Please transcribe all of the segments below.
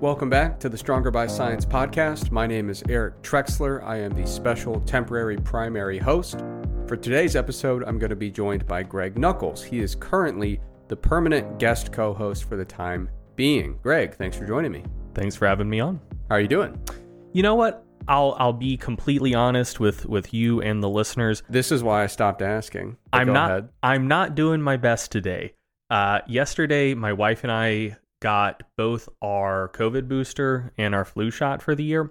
Welcome back to the Stronger by Science podcast. My name is Eric Trexler. I am the special temporary primary host. For today's episode, I'm going to be joined by Greg Nuckols. He is currently the permanent guest co host for the time being. Greg, thanks for joining me. Thanks for having me on. How are you doing? You know what? I'll I'll be completely honest with with you and the listeners. This is why I stopped asking. I'm not ahead. I'm not doing my best today. Uh, yesterday, my wife and I got both our COVID booster and our flu shot for the year.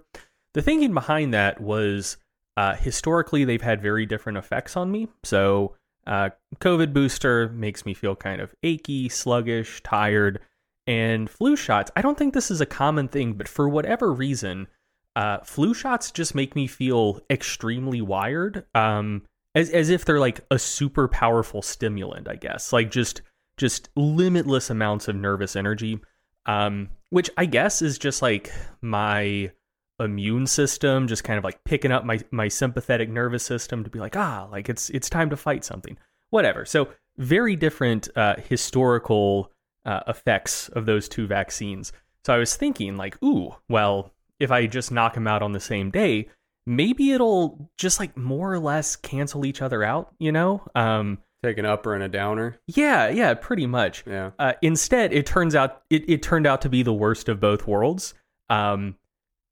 The thinking behind that was uh, historically they've had very different effects on me. So, uh, COVID booster makes me feel kind of achy, sluggish, tired, and flu shots. I don't think this is a common thing, but for whatever reason, uh, flu shots just make me feel extremely wired. Um, as as if they're like a super powerful stimulant, I guess. Like just just limitless amounts of nervous energy. Um, which I guess is just like my immune system just kind of like picking up my my sympathetic nervous system to be like ah like it's it's time to fight something. Whatever. So very different uh, historical uh, effects of those two vaccines. So i was thinking like ooh well if i just knock them out on the same day maybe it'll just like more or less cancel each other out you know? Um Take an upper and a downer. yeah yeah pretty much Yeah. uh, instead, it turns out it, it turned out to be the worst of both worlds. Um,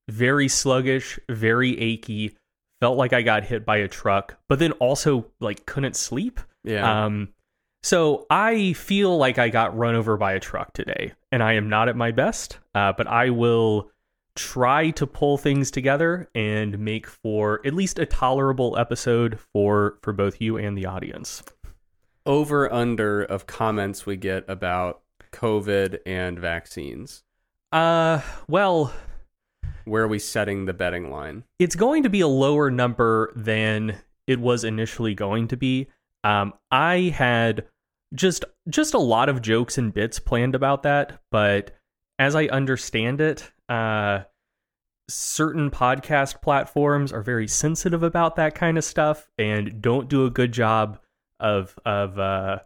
very sluggish, very achy. Felt like I got hit by a truck, but then also like couldn't sleep. Yeah. Um, so I feel like I got run over by a truck today, and I am not at my best. Uh, but I will try to pull things together and make for at least a tolerable episode for for both you and the audience. Over under of comments we get about COVID and vaccines. Uh, well, Where are we setting the betting line? it's going to be a lower number than it was initially going to be. Um, I had just just a lot of jokes and bits planned about that, but as I understand it, uh, certain podcast platforms are very sensitive about that kind of stuff and don't do a good job of of uh,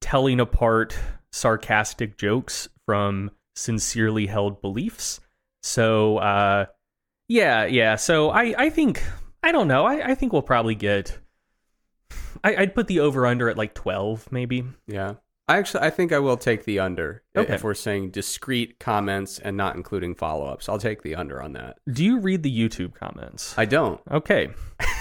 telling apart sarcastic jokes from sincerely held beliefs. So, uh, yeah, yeah. So I, I think I don't know. I, I think we'll probably get. I, I'd put the over under at like twelve, maybe. Yeah. I actually I think I will take the under Okay. if we're saying discrete comments and not including follow-ups. I'll take the under on that. Do you read the YouTube comments? I don't. Okay.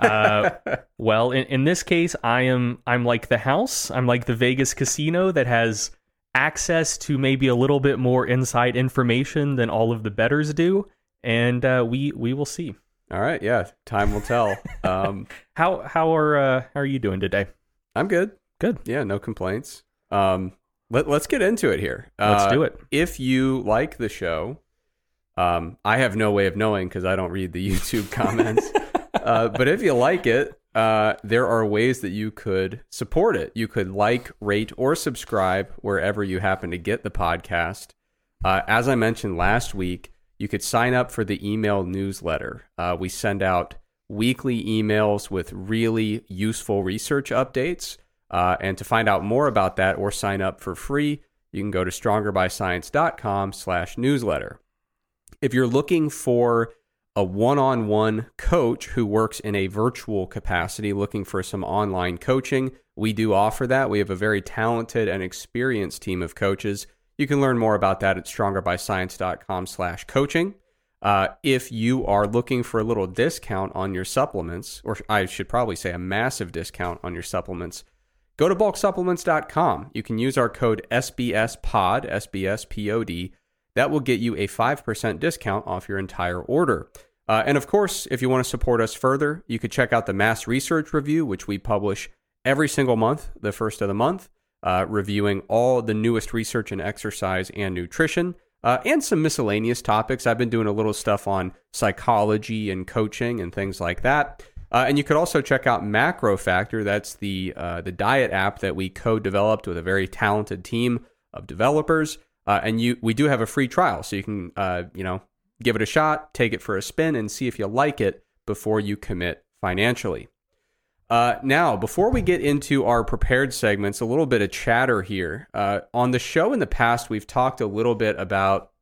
Uh, well, in, in this case, I am I'm like the house. I'm like the Vegas casino that has access to maybe a little bit more inside information than all of the bettors do, and uh, we we will see. All right, yeah, time will tell. um, How how are uh, how are you doing today? I'm good. Good. Yeah, no complaints. Um, let, let's get into it here. Let's Uh, do it. If you like the show, um, I have no way of knowing because I don't read the YouTube comments. uh, but if you like it, uh, there are ways that you could support it. You could like, rate, or subscribe wherever you happen to get the podcast. Uh, as I mentioned last week, you could sign up for the email newsletter. Uh, we send out weekly emails with really useful research updates. Uh, and to find out more about that or sign up for free, you can go to strongerbyscience.com slash newsletter. If you're looking for a one-on-one coach who works in a virtual capacity looking for some online coaching, we do offer that. We have a very talented and experienced team of coaches. You can learn more about that at strongerbyscience.com slash coaching. Uh, if you are looking for a little discount on your supplements, or I should probably say a massive discount on your supplements, go to bulksupplements.com. You can use our code SBSPOD, SBSPOD. That will get you a 5% discount off your entire order. Uh, and of course, if you want to support us further, you could check out the Mass Research Review, which we publish every single month, the first of the month, uh, reviewing all the newest research in exercise and nutrition. Uh, and some miscellaneous topics. I've been doing a little stuff on psychology and coaching and things like that. Uh, and you could also check out MacroFactor. That's the uh, the diet app that we co-developed with a very talented team of developers. Uh, and you we do have a free trial, so you can uh, you know give it a shot, take it for a spin, and see if you like it before you commit financially. Uh, now, before we get into our prepared segments, a little bit of chatter here. Uh, on the show in the past, we've talked a little bit about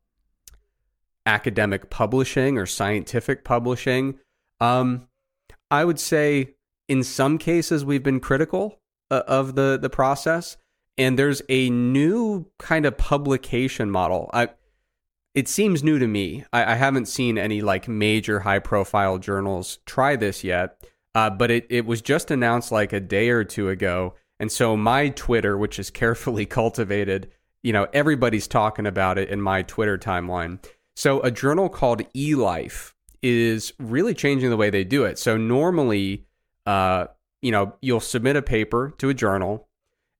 academic publishing or scientific publishing. Um, I would say in some cases we've been critical uh, of the the process, and there's a new kind of publication model. I, it seems new to me. I, I haven't seen any like major high profile journals try this yet, uh, but it, it was just announced like a day or two ago. And so my Twitter, which is carefully cultivated, you know, everybody's talking about it in my Twitter timeline. So a journal called eLife is really changing the way they do it. So normally, uh, you know, you'll submit a paper to a journal,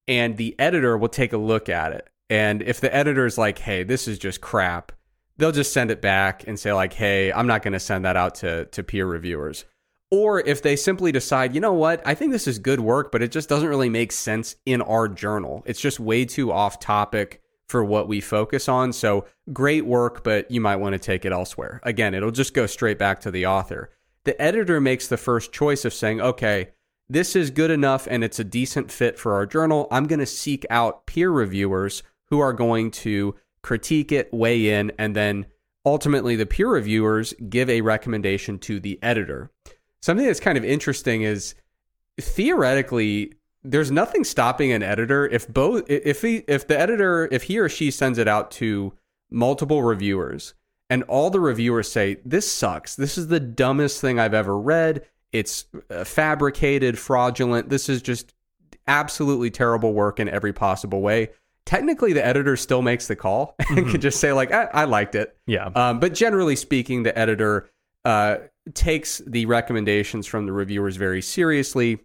and the editor will take a look at it. And if the editor is like, "Hey, this is just crap," they'll just send it back and say like, "Hey, I'm not going to send that out to to peer reviewers." Or if they simply decide, you know what, I think this is good work, but it just doesn't really make sense in our journal. It's just way too off topic for what we focus on. So great work, but you might want to take it elsewhere. Again, it'll just go straight back to the author. The editor makes the first choice of saying, okay, this is good enough and it's a decent fit for our journal. I'm going to seek out peer reviewers who are going to critique it, weigh in, and then ultimately the peer reviewers give a recommendation to the editor. Something that's kind of interesting is theoretically there's nothing stopping an editor if both if he if the editor if he or she sends it out to multiple reviewers and all the reviewers say this sucks this is the dumbest thing i've ever read it's uh, fabricated fraudulent. This is just absolutely terrible work in every possible way. Technically the editor still makes the call and mm-hmm. can just say like I, I liked it. Yeah. Um, but generally speaking the editor uh, takes the recommendations from the reviewers very seriously.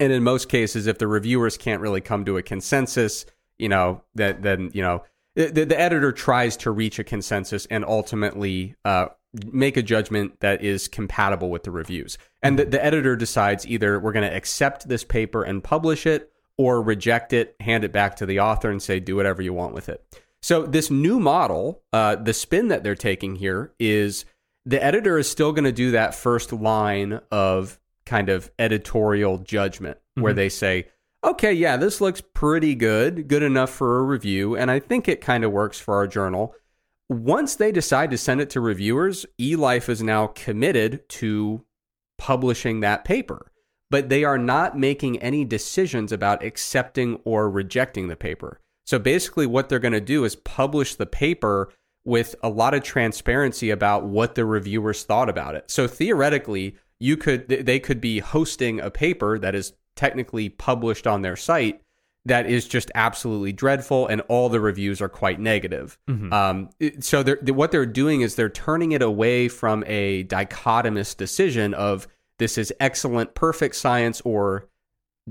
And in most cases, if the reviewers can't really come to a consensus, you know, that then you know the, the editor tries to reach a consensus and ultimately uh, make a judgment that is compatible with the reviews. And the, the editor decides either we're going to accept this paper and publish it, or reject it, hand it back to the author, and say do whatever you want with it. So this new model, uh, the spin that they're taking here is the editor is still going to do that first line of kind of editorial judgment mm-hmm. where they say, okay, yeah, this looks pretty good, good enough for a review. And I think it kind of works for our journal. Once they decide to send it to reviewers, eLife is now committed to publishing that paper. But they are not making any decisions about accepting or rejecting the paper. So basically, what they're going to do is publish the paper with a lot of transparency about what the reviewers thought about it. So theoretically, you could they could be hosting a paper that is technically published on their site that is just absolutely dreadful and all the reviews are quite negative mm-hmm. um, so they're, what they're doing is they're turning it away from a dichotomous decision of this is excellent perfect science or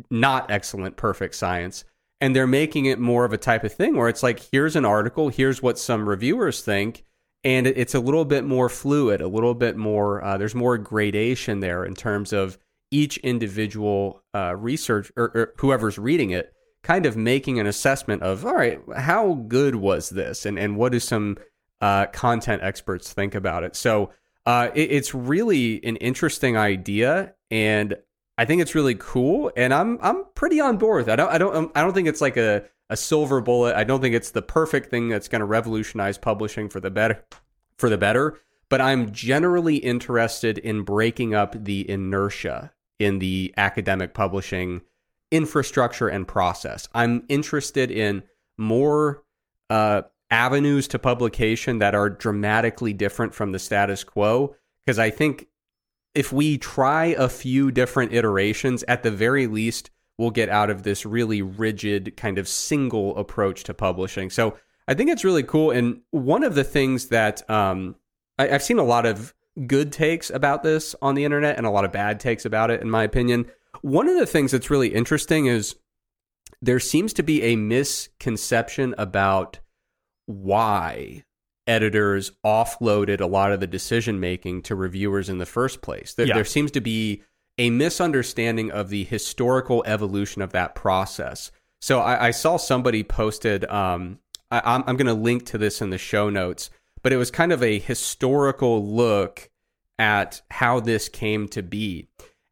not excellent perfect science and they're making it more of a type of thing where it's like here's an article here's what some reviewers think and it's a little bit more fluid, a little bit more. Uh, there's more gradation there in terms of each individual uh, research or, or, whoever's reading it, kind of making an assessment of, all right, how good was this, and and what do some uh, content experts think about it? So uh, it, it's really an interesting idea, and I think it's really cool, and I'm I'm pretty on board with that. I don't I don't I don't think it's like a a silver bullet. I don't think it's the perfect thing that's going to revolutionize publishing for the better for the better, but I'm generally interested in breaking up the inertia in the academic publishing infrastructure and process. I'm interested in more uh, avenues to publication that are dramatically different from the status quo because I think if we try a few different iterations, at the very least, we'll get out of this really rigid kind of single approach to publishing. So I think it's really cool. And one of the things that um, I, have seen a lot of good takes about this on the internet and a lot of bad takes about it, in my opinion. One of the things that's really interesting is there seems to be a misconception about why editors offloaded a lot of the decision making to reviewers in the first place. There, yeah. there seems to be a misunderstanding of the historical evolution of that process. So I, I saw somebody posted. Um, I, I'm, I'm going to link to this in the show notes, but it was kind of a historical look at how this came to be.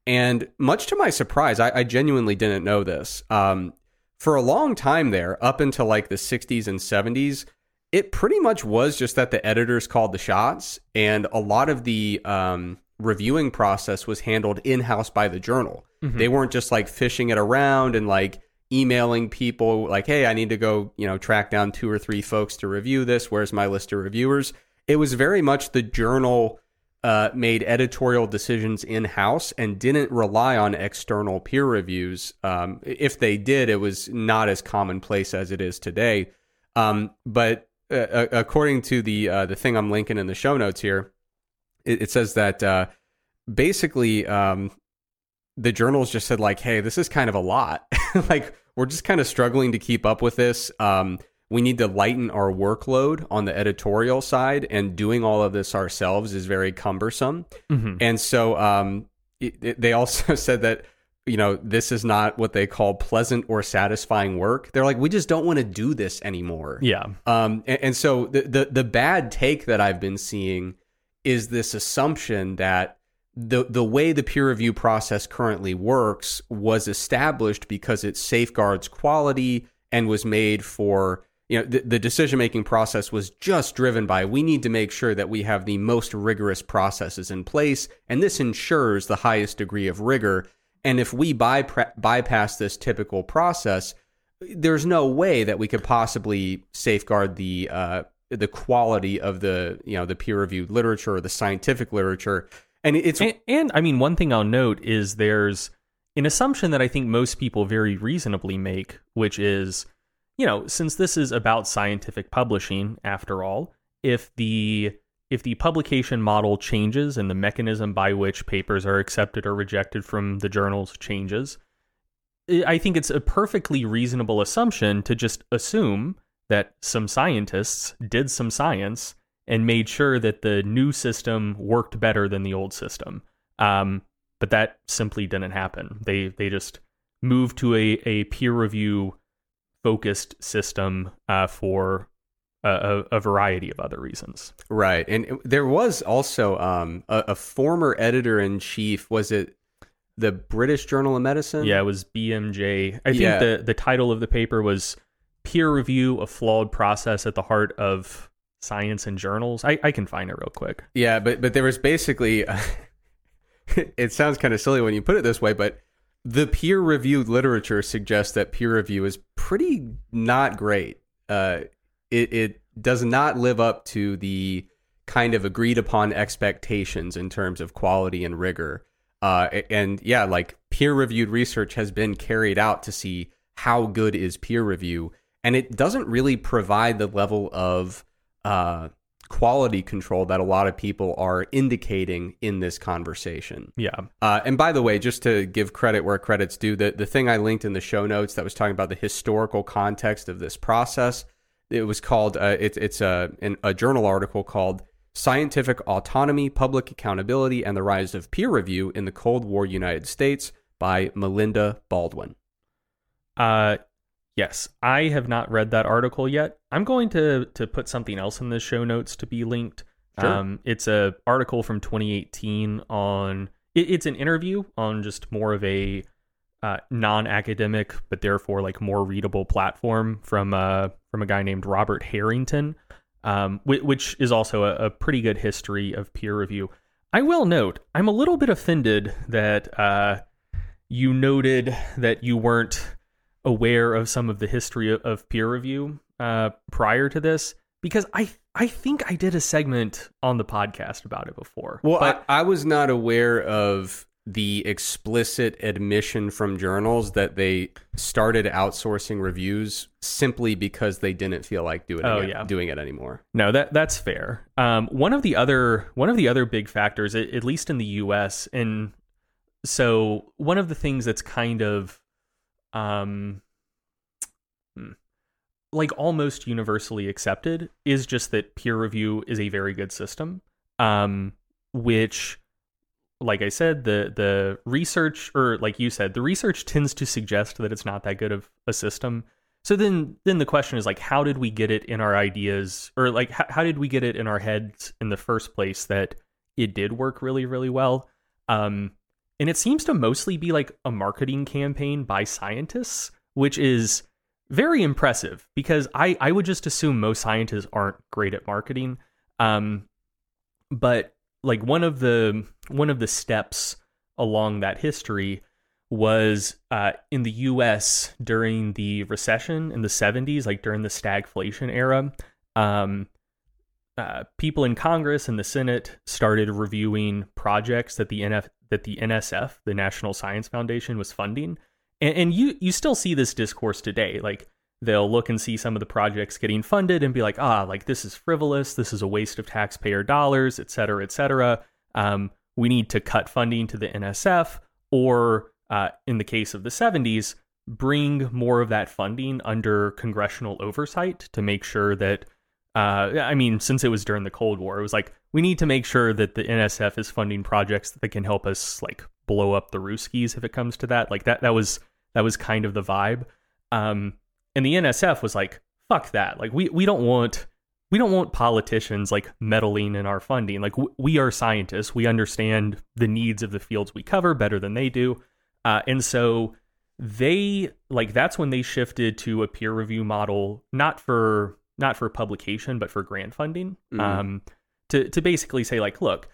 And much to my surprise, I, I genuinely didn't know this. Um, for a long time there, up until like the 60s and 70s, it pretty much was just that the editors called the shots, and a lot of the um, reviewing process was handled in house by the journal. Mhm. They weren't just like fishing it around and like emailing people like, "Hey, I need to go, you know, track down two or three folks to review this. Where's my list of reviewers?" It was very much the journal uh, made editorial decisions in house and didn't rely on external peer reviews. Um, if they did, it was not as commonplace as it is today. Um, but uh, according to the uh, the thing I'm linking in the show notes here, it, it says that uh, basically um, the journals just said like, "Hey, this is kind of a lot. like, we're just kind of struggling to keep up with this. We need to lighten our workload on the editorial side, and doing all of this ourselves is very cumbersome." Mhm. And so um, it, it- they also said that you know this is not what they call pleasant or satisfying work. They're like, we just don't want to do this anymore. Yeah. Um, and, and so the, the the bad take that I've been seeing is this assumption that the the way the peer review process currently works was established because it safeguards quality and was made for you know the, the decision making process was just driven by we need to make sure that we have the most rigorous processes in place and this ensures the highest degree of rigor. And if we bypa- bypass this typical process there's no way that we could possibly safeguard the uh, the quality of the you know the peer reviewed literature or the scientific literature. And it's And, and I mean, one thing I'll note is there's an assumption that I think most people very reasonably make, which is, you know, since this is about scientific publishing, after all, if the if the publication model changes and the mechanism by which papers are accepted or rejected from the journals changes, I think it's a perfectly reasonable assumption to just assume that some scientists did some science and made sure that the new system worked better than the old system. Um, but that simply didn't happen. They they just moved to a, a peer review focused system uh, for a, a, variety of other reasons. right and there was also um, a, a former editor in chief was it the british journal of medicine Yeah, it was BMJ. I think Yeah. the the title of the paper was "Peer Review: A Flawed Process at the Heart of Science and Journals." I, I can find it real quick. Yeah, but but there was basically it sounds kind of silly when you put it this way, but the peer reviewed literature suggests that peer review is pretty not great. Uh, it it does not live up to the kind of agreed upon expectations in terms of quality and rigor. Uh, and yeah, like peer reviewed research has been carried out to see how good is peer review, and it doesn't really provide the level of uh, quality control that a lot of people are indicating in this conversation. Yeah. Uh, and by the way, just to give credit where credit's due, the, the thing I linked in the show notes that was talking about the historical context of this process, it was called, uh, it, it's a, an, a journal article called Scientific Autonomy, Public Accountability, and the Rise of Peer Review in the Cold War United States by Melinda Baldwin. Uh, yes, I have not read that article yet. I'm going to to put something else in the show notes to be linked. Sure. Um, it's a article from 2018 on. It, it's an interview on just more of a uh, non-academic, but therefore like more readable platform from uh from a guy named Robert Harrington, um, whi- which is also a, a pretty good history of peer review. I will note, I'm a little bit offended that uh, you noted that you weren't aware of some of the history of, of peer review uh, prior to this because I I think I did a segment on the podcast about it before. Well, but I, I was not aware of the explicit admission from journals that they started outsourcing reviews simply because they didn't feel like doing Oh, it, yeah. doing it anymore. no, that that's fair. Um, one of the other one of the other big factors, at, at least in the U.S., and so one of the things that's kind of um hmm, like almost universally accepted is just that peer review is a very good system um which like i said the the research or like you said the research tends to suggest that it's not that good of a system. So then then the question is like how did we get it in our ideas or like how, how did we get it in our heads in the first place that it did work really really well? Um and it seems to mostly be like a marketing campaign by scientists which is very impressive because I, I would just assume most scientists aren't great at marketing. Um, but like one of the one of the steps along that history was uh, in the U.S. during the recession in the '70s, like during the stagflation era. Um, uh, people in Congress and the Senate started reviewing projects that the NF that the NSF, the National Science Foundation, was funding, and, and you you still see this discourse today. Like they'll look and see some of the projects getting funded and be like, ah, like this is frivolous, this is a waste of taxpayer dollars, et cetera, et cetera. Um, we need to cut funding to the NSF, or uh, in the case of the 70s, bring more of that funding under congressional oversight to make sure that. Uh, I mean, since it was during the Cold War, it was like we need to make sure that the NSF is funding projects that can help us like blow up the Ruskies if it comes to that. Like that, that was that was kind of the vibe. Um, and the NSF was like, fuck that. Like we we don't want we don't want politicians like meddling in our funding. Like w- we are scientists. We understand the needs of the fields we cover better than they do. Uh, and so they like that's when they shifted to a peer review model, not for not for publication, but for grant funding. Mm-hmm. Um, to to basically say like, look,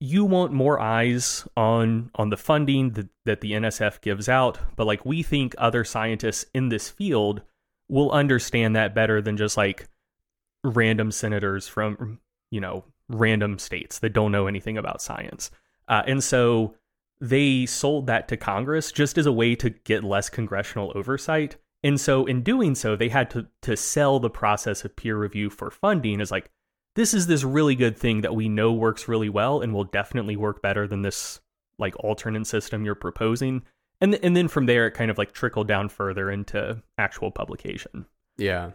you want more eyes on on the funding that, that the NSF gives out, but like we think other scientists in this field will understand that better than just like random senators from you know random states that don't know anything about science. Uh, and so they sold that to Congress just as a way to get less congressional oversight. And so in doing so, they had to to sell the process of peer review for funding as like this is this really good thing that we know works really well and will definitely work better than this like alternate system you're proposing and th- and then from there it kind of like trickled down further into actual publication. Yeah.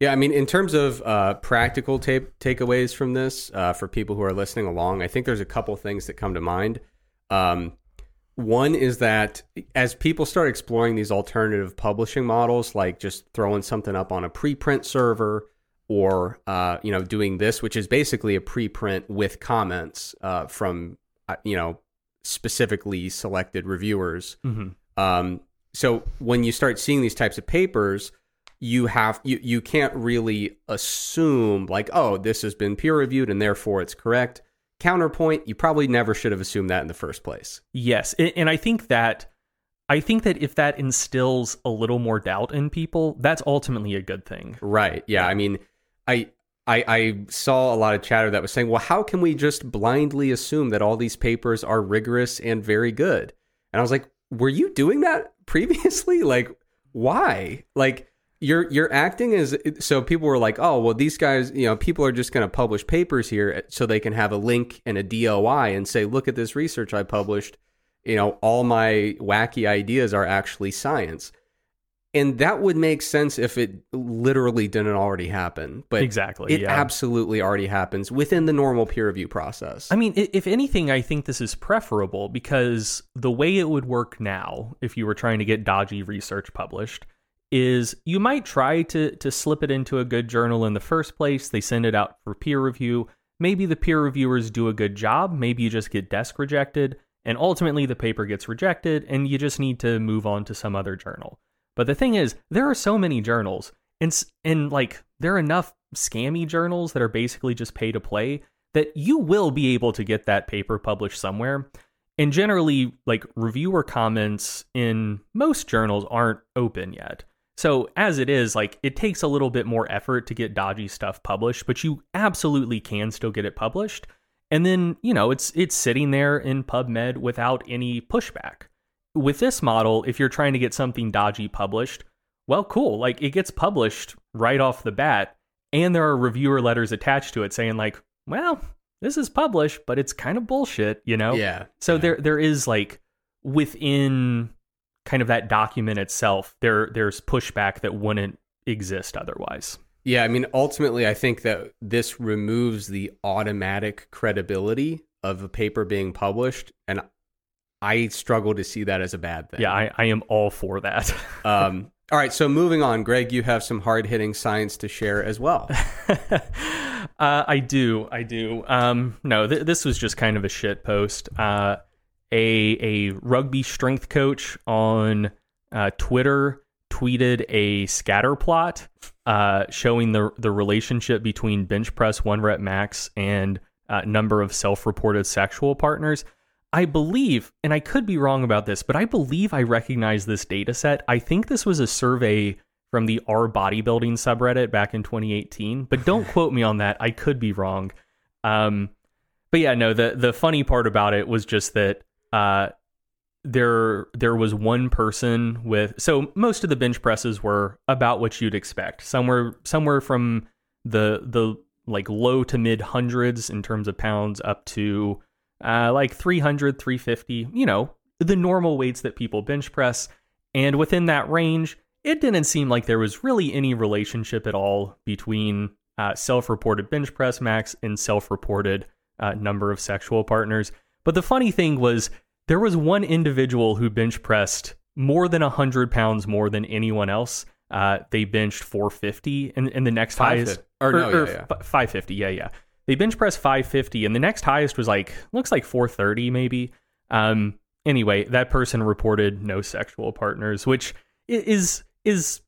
Yeah, I mean, in terms of uh, practical tape takeaways from this uh, for people who are listening along, I think there's a couple things that come to mind. Um, one is that as people start exploring these alternative publishing models, like just throwing something up on a preprint server, or uh, you know, doing this, which is basically a preprint with comments uh, from uh, you know specifically selected reviewers. Mm-hmm. Um, so when you start seeing these types of papers, you have you you can't really assume like oh this has been peer reviewed and therefore it's correct. Counterpoint, you probably never should have assumed that in the first place. Yes, and I think that I think that if that instills a little more doubt in people, that's ultimately a good thing. Right. Yeah. I mean, I I, I saw a lot of chatter that was saying, well, how can we just blindly assume that all these papers are rigorous and very good? And I was like, were you doing that previously? Like, why? Like, you're you're acting as so people were like, oh, well, these guys, you know, people are just going to publish papers here eh, so they can have a link and a DOI and say, look at this research I published. You know, all my wacky ideas are actually science and that would make sense if it literally didn't already happen but exactly it yeah. absolutely already happens within the normal peer review process. I mean if anything i think this is preferable because the way it would work now if you were trying to get dodgy research published is you might try to to slip it into a good journal in the first place. They send it out for peer review. Maybe the peer reviewers do a good job. Maybe you just get desk rejected and ultimately the paper gets rejected and you just need to move on to some other journal but the thing is, there are so many journals, and and like there are enough scammy journals that are basically just pay to play that you will be able to get that paper published somewhere. And generally, like reviewer comments in most journals aren't open yet. So as it is, like it takes a little bit more effort to get dodgy stuff published, but you absolutely can still get it published. And then, you know, it's it's sitting there in PubMed without any pushback with this model, if you're trying to get something dodgy published, well, cool. Like it gets published right off the bat, and there are reviewer letters attached to it saying like, well, this is published, but it's kind of bullshit, you know? Yeah. So yeah. there there is like within kind of that document itself, there there's pushback that wouldn't exist otherwise. Yeah, I mean, ultimately, I think that this removes the automatic credibility of a paper being published, and I struggle to see that as a bad thing. Yeah, I, I am all for that. um, all right, so moving on, Greg, you have some hard hitting science to share as well. uh, I do, I do. Um, no, th- this was just kind of a shit post. Uh, a a rugby strength coach on uh, Twitter tweeted a scatter plot uh, showing the the relationship between bench press one rep max and uh, number of self reported sexual partners. I believe, and I could be wrong about this, but I believe I recognize this data set. I think this was a survey from the R bodybuilding subreddit back in 2018, but don't quote me on that. I could be wrong. Um, but yeah, no. The the funny part about it was just that uh, there there was one person with so most of the bench presses were about what you'd expect, somewhere somewhere from the the like low to mid hundreds in terms of pounds up to uh, like 300, 350, you know, the normal weights that people bench press. And within that range, it didn't seem like there was really any relationship at all between uh, self reported bench press max and self reported uh, number of sexual partners. But the funny thing was, there was one individual who bench pressed more than 100 pounds more than anyone else. Uh, they benched 450, and, and the next highest, or, no, or, yeah, yeah. f- 550, yeah, yeah. They bench press 550, and the next highest was like looks like 430 maybe. Um, anyway, that person reported no sexual partners, which is is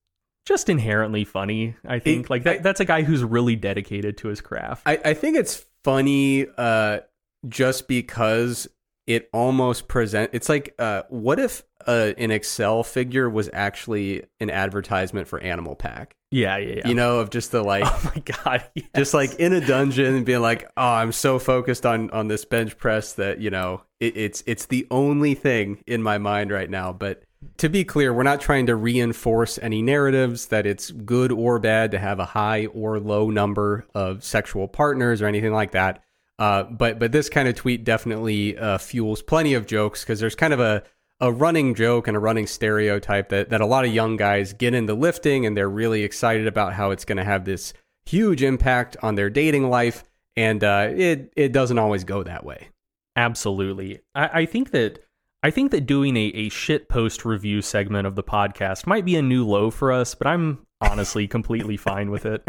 just inherently funny. I think It- like that, that's a guy who's really dedicated to his craft. I, I think it's funny uh, just because it almost present. It's like, uh, what if uh, an Excel figure was actually an advertisement for Animal Pak? yeah, yeah, yeah. You know, of just the like, oh my god, yes. just like in a dungeon and being like, oh, I'm so focused on on this bench press that you know it, it's it's the only thing in my mind right now. But to be clear, we're not trying to reinforce any narratives that it's good or bad to have a high or low number of sexual partners or anything like that. Uh, but but this kind of tweet definitely uh, fuels plenty of jokes because there's kind of a a running joke and a running stereotype that, that a lot of young guys get into lifting and they're really excited about how it's going to have this huge impact on their dating life. And uh, it, it doesn't always go that way. Absolutely. I, I think that I think that doing a, a shit post review segment of the podcast might be a new low for us, but I'm honestly completely fine with it.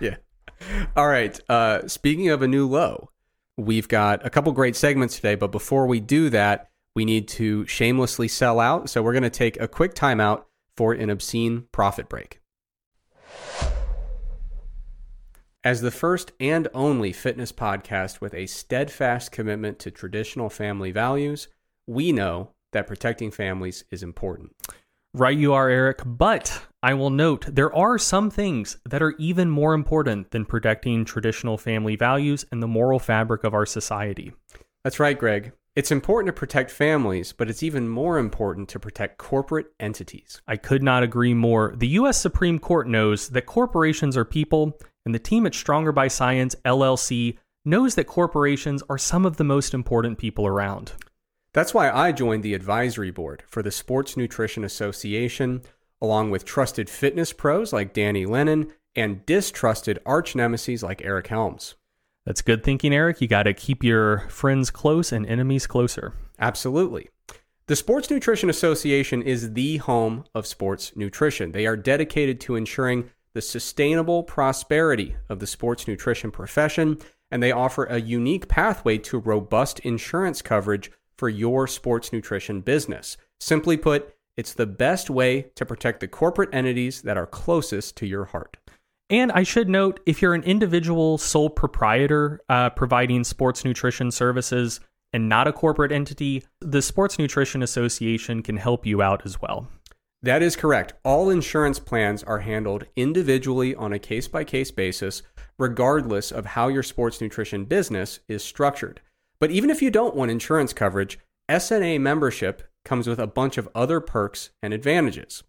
yeah. All right. Uh, speaking of a new low, we've got a couple great segments today. But before we do that, we need to shamelessly sell out. So we're going to take a quick timeout for an obscene profit break. As the first and only fitness podcast with a steadfast commitment to traditional family values, we know that protecting families is important. Right, you are, Eric. But I will note there are some things that are even more important than protecting traditional family values and the moral fabric of our society. That's right, Greg. It's important to protect families, but it's even more important to protect corporate entities. I could not agree more. The U.S. Supreme Court knows that corporations are people, and the team at Stronger by Science, LLC, knows that corporations are some of the most important people around. That's why I joined the advisory board for the Sports Nutrition Association, along with trusted fitness pros like Danny Lennon and distrusted arch nemesis like Eric Helms. That's good thinking, Eric. You got to keep your friends close and enemies closer. Absolutely. The Sports Nutrition Association is the home of sports nutrition. They are dedicated to ensuring the sustainable prosperity of the sports nutrition profession, and they offer a unique pathway to robust insurance coverage for your sports nutrition business. Simply put, it's the best way to protect the corporate entities that are closest to your heart. And I should note if you're an individual sole proprietor uh, providing sports nutrition services and not a corporate entity, the Sports Nutrition Association can help you out as well. That is correct. All insurance plans are handled individually on a case by case basis, regardless of how your sports nutrition business is structured. But even if you don't want insurance coverage, SNA membership comes with a bunch of other perks and advantages.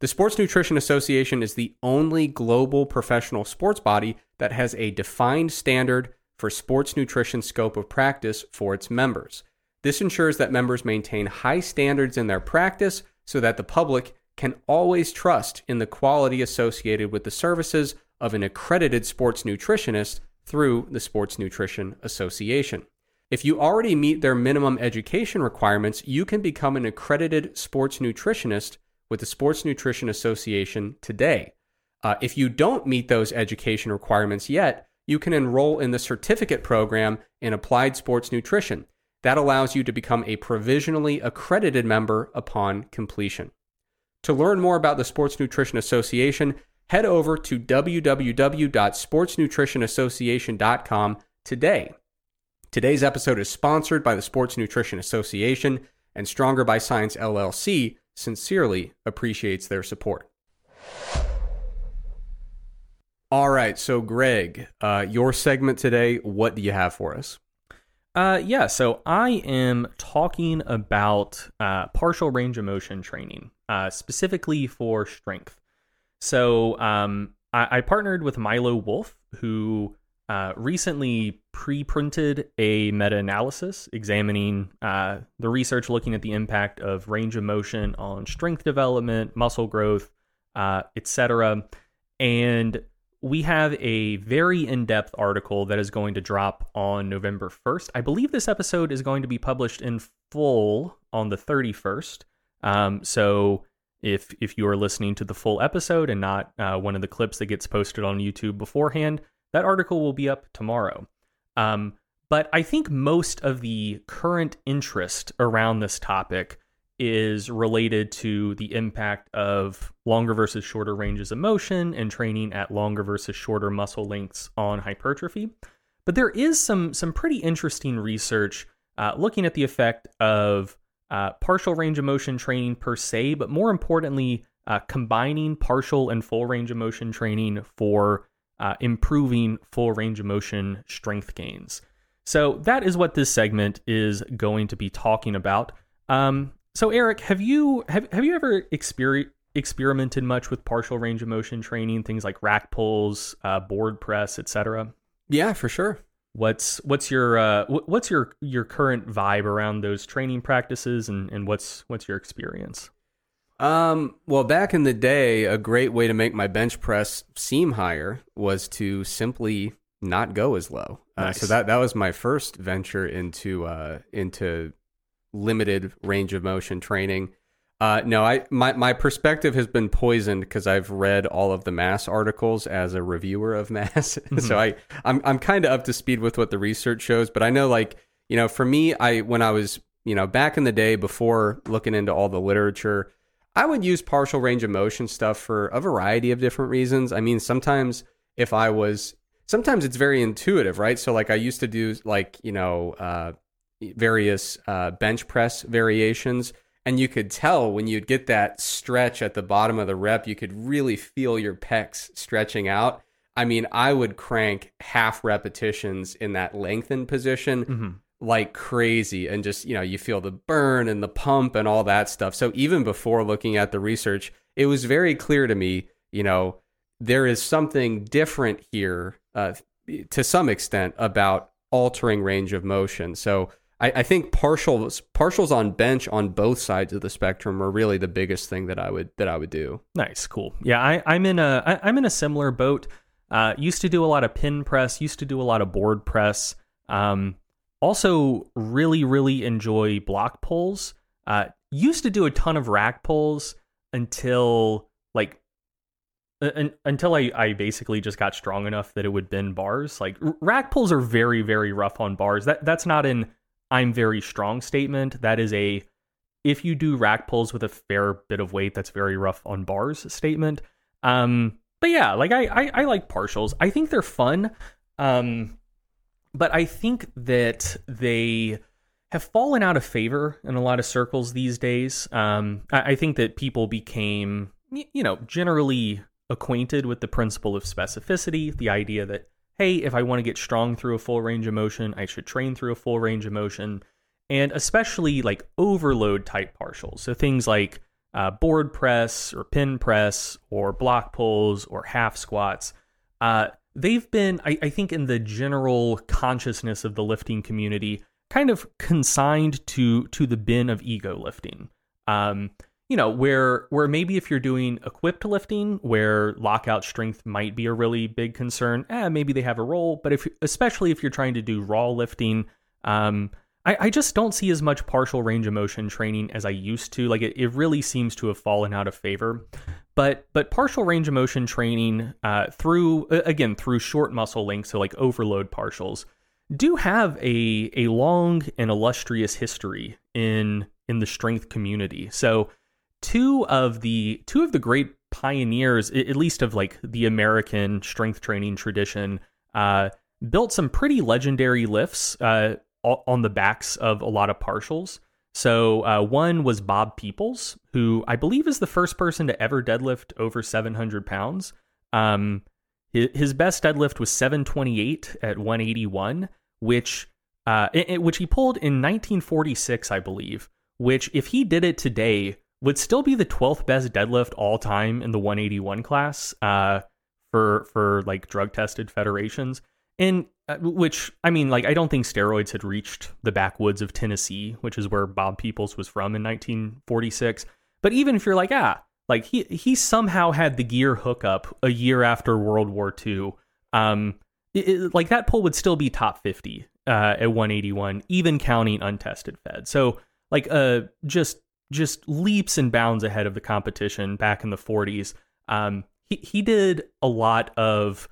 The Sports Nutrition Association is the only global professional sports body that has a defined standard for sports nutrition scope of practice for its members. This ensures that members maintain high standards in their practice so that the public can always trust in the quality associated with the services of an accredited sports nutritionist through the Sports Nutrition Association. If you already meet their minimum education requirements, you can become an accredited sports nutritionist with the Sports Nutrition Association today. Uh, if you don't meet those education requirements yet, you can enroll in the certificate program in applied sports nutrition. That allows you to become a provisionally accredited member upon completion. To learn more about the Sports Nutrition Association, head over to www.sportsnutritionassociation.com today. Today's episode is sponsored by the Sports Nutrition Association, and Stronger by Science LLC sincerely appreciates their support. All right, so Greg, uh, your segment today, what do you have for us? Uh, yeah, so I am talking about uh, partial range of motion training, uh, specifically for strength. So um, I-, I partnered with Milo Wolf, who uh, recently pre-printed a meta-analysis examining uh, the research looking at the impact of range of motion on strength development, muscle growth, uh, etc. And we have a very in-depth article that is going to drop on November 1st. I believe this episode is going to be published in full on the 31st. Um, so if if you are listening to the full episode and not uh, one of the clips that gets posted on YouTube beforehand, that article will be up tomorrow. Um, but I think most of the current interest around this topic is related to the impact of longer versus shorter ranges of motion and training at longer versus shorter muscle lengths on hypertrophy. But there is some some pretty interesting research uh, looking at the effect of uh, partial range of motion training per se, but more importantly, uh, combining partial and full range of motion training for uh, improving full range of motion strength gains. So that is what this segment is going to be talking about. Um, so Eric, have you have have you ever exper- experimented much with partial range of motion training, things like rack pulls, uh, board press, etc.? Yeah, for sure. What's what's your uh, what's your your current vibe around those training practices, and and what's what's your experience? Um, well, back in the day, a great way to make my bench press seem higher was to simply not go as low. Nice. Uh, so that that was my first venture into uh, into limited range of motion training. Uh, no, I my my perspective has been poisoned because I've read all of the mass articles as a reviewer of mass. Mm-hmm. so I I'm I'm kind of up to speed with what the research shows, but I know like you know for me, I when I was you know back in the day before looking into all the literature, I would use partial range of motion stuff for a variety of different reasons. I mean, sometimes if I was sometimes it's very intuitive, right? So like I used to do like you know. Uh, various uh, bench press variations. And you could tell when you'd get that stretch at the bottom of the rep, you could really feel your pecs stretching out. I mean, I would crank half repetitions in that lengthened position mm-hmm. Like crazy. And just, you know, you feel the burn and the pump and all that stuff. So even before looking at the research, it was very clear to me, you know, there is something different here uh, to some extent about altering range of motion. So I, I think partials partials on bench on both sides of the spectrum are really the biggest thing that I would that I would do. Nice, cool. Yeah, I, I'm in a I, I'm in a similar boat. Uh, used to do a lot of pin press. Used to do a lot of board press. Um, also, really really enjoy block pulls. Uh, used to do a ton of rack pulls until like until I, I basically just got strong enough that it would bend bars. Like rack pulls are very very rough on bars. That that's not an I'm very strong statement. That is a if you do rack pulls with a fair bit of weight, that's very rough on bars statement. Um, but yeah, like I, I, I like partials. I think they're fun. Um, but I think that they have fallen out of favor in a lot of circles these days. Um, I, I think that people became, you know, generally acquainted with the principle of specificity, the idea that hey, if I want to get strong through a full range of motion, I should train through a full range of motion. And especially like overload type partials. So things like uh, board press or pin press or block pulls or half squats. Uh, they've been, I, I think, in the general consciousness of the lifting community, kind of consigned to to the bin of ego lifting. Um, you know, where where maybe if you're doing equipped lifting, where lockout strength might be a really big concern, eh, maybe they have a role. But if especially if you're trying to do raw lifting, um, I, I just don't see as much partial range of motion training as I used to. Like it, it really seems to have fallen out of favor. But but partial range of motion training uh, through again through short muscle lengths, so like overload partials, do have a a long and illustrious history in in the strength community. So two of the two of the great pioneers, at least of like the American strength training tradition, uh, built some pretty legendary lifts uh, on the backs of a lot of partials. So uh, one was Bob Peoples, who I believe is the first person to ever deadlift over 700 pounds. Um, his best deadlift was 728 at 181, which uh, it, which he pulled in 1946, I believe. Which, if he did it today, would still be the 12th best deadlift all time in the 181 class uh, for for like drug tested federations. And uh, which I mean, like I don't think steroids had reached the backwoods of Tennessee, which is where Bob Peoples was from in 1946. But even if you're like, ah, like he he somehow had the gear hookup a year after World War II, um, it, it, like that pull would still be top 50 uh, at 181, even counting untested fed. So like uh, just just leaps and bounds ahead of the competition back in the 40s. Um, he he did a lot of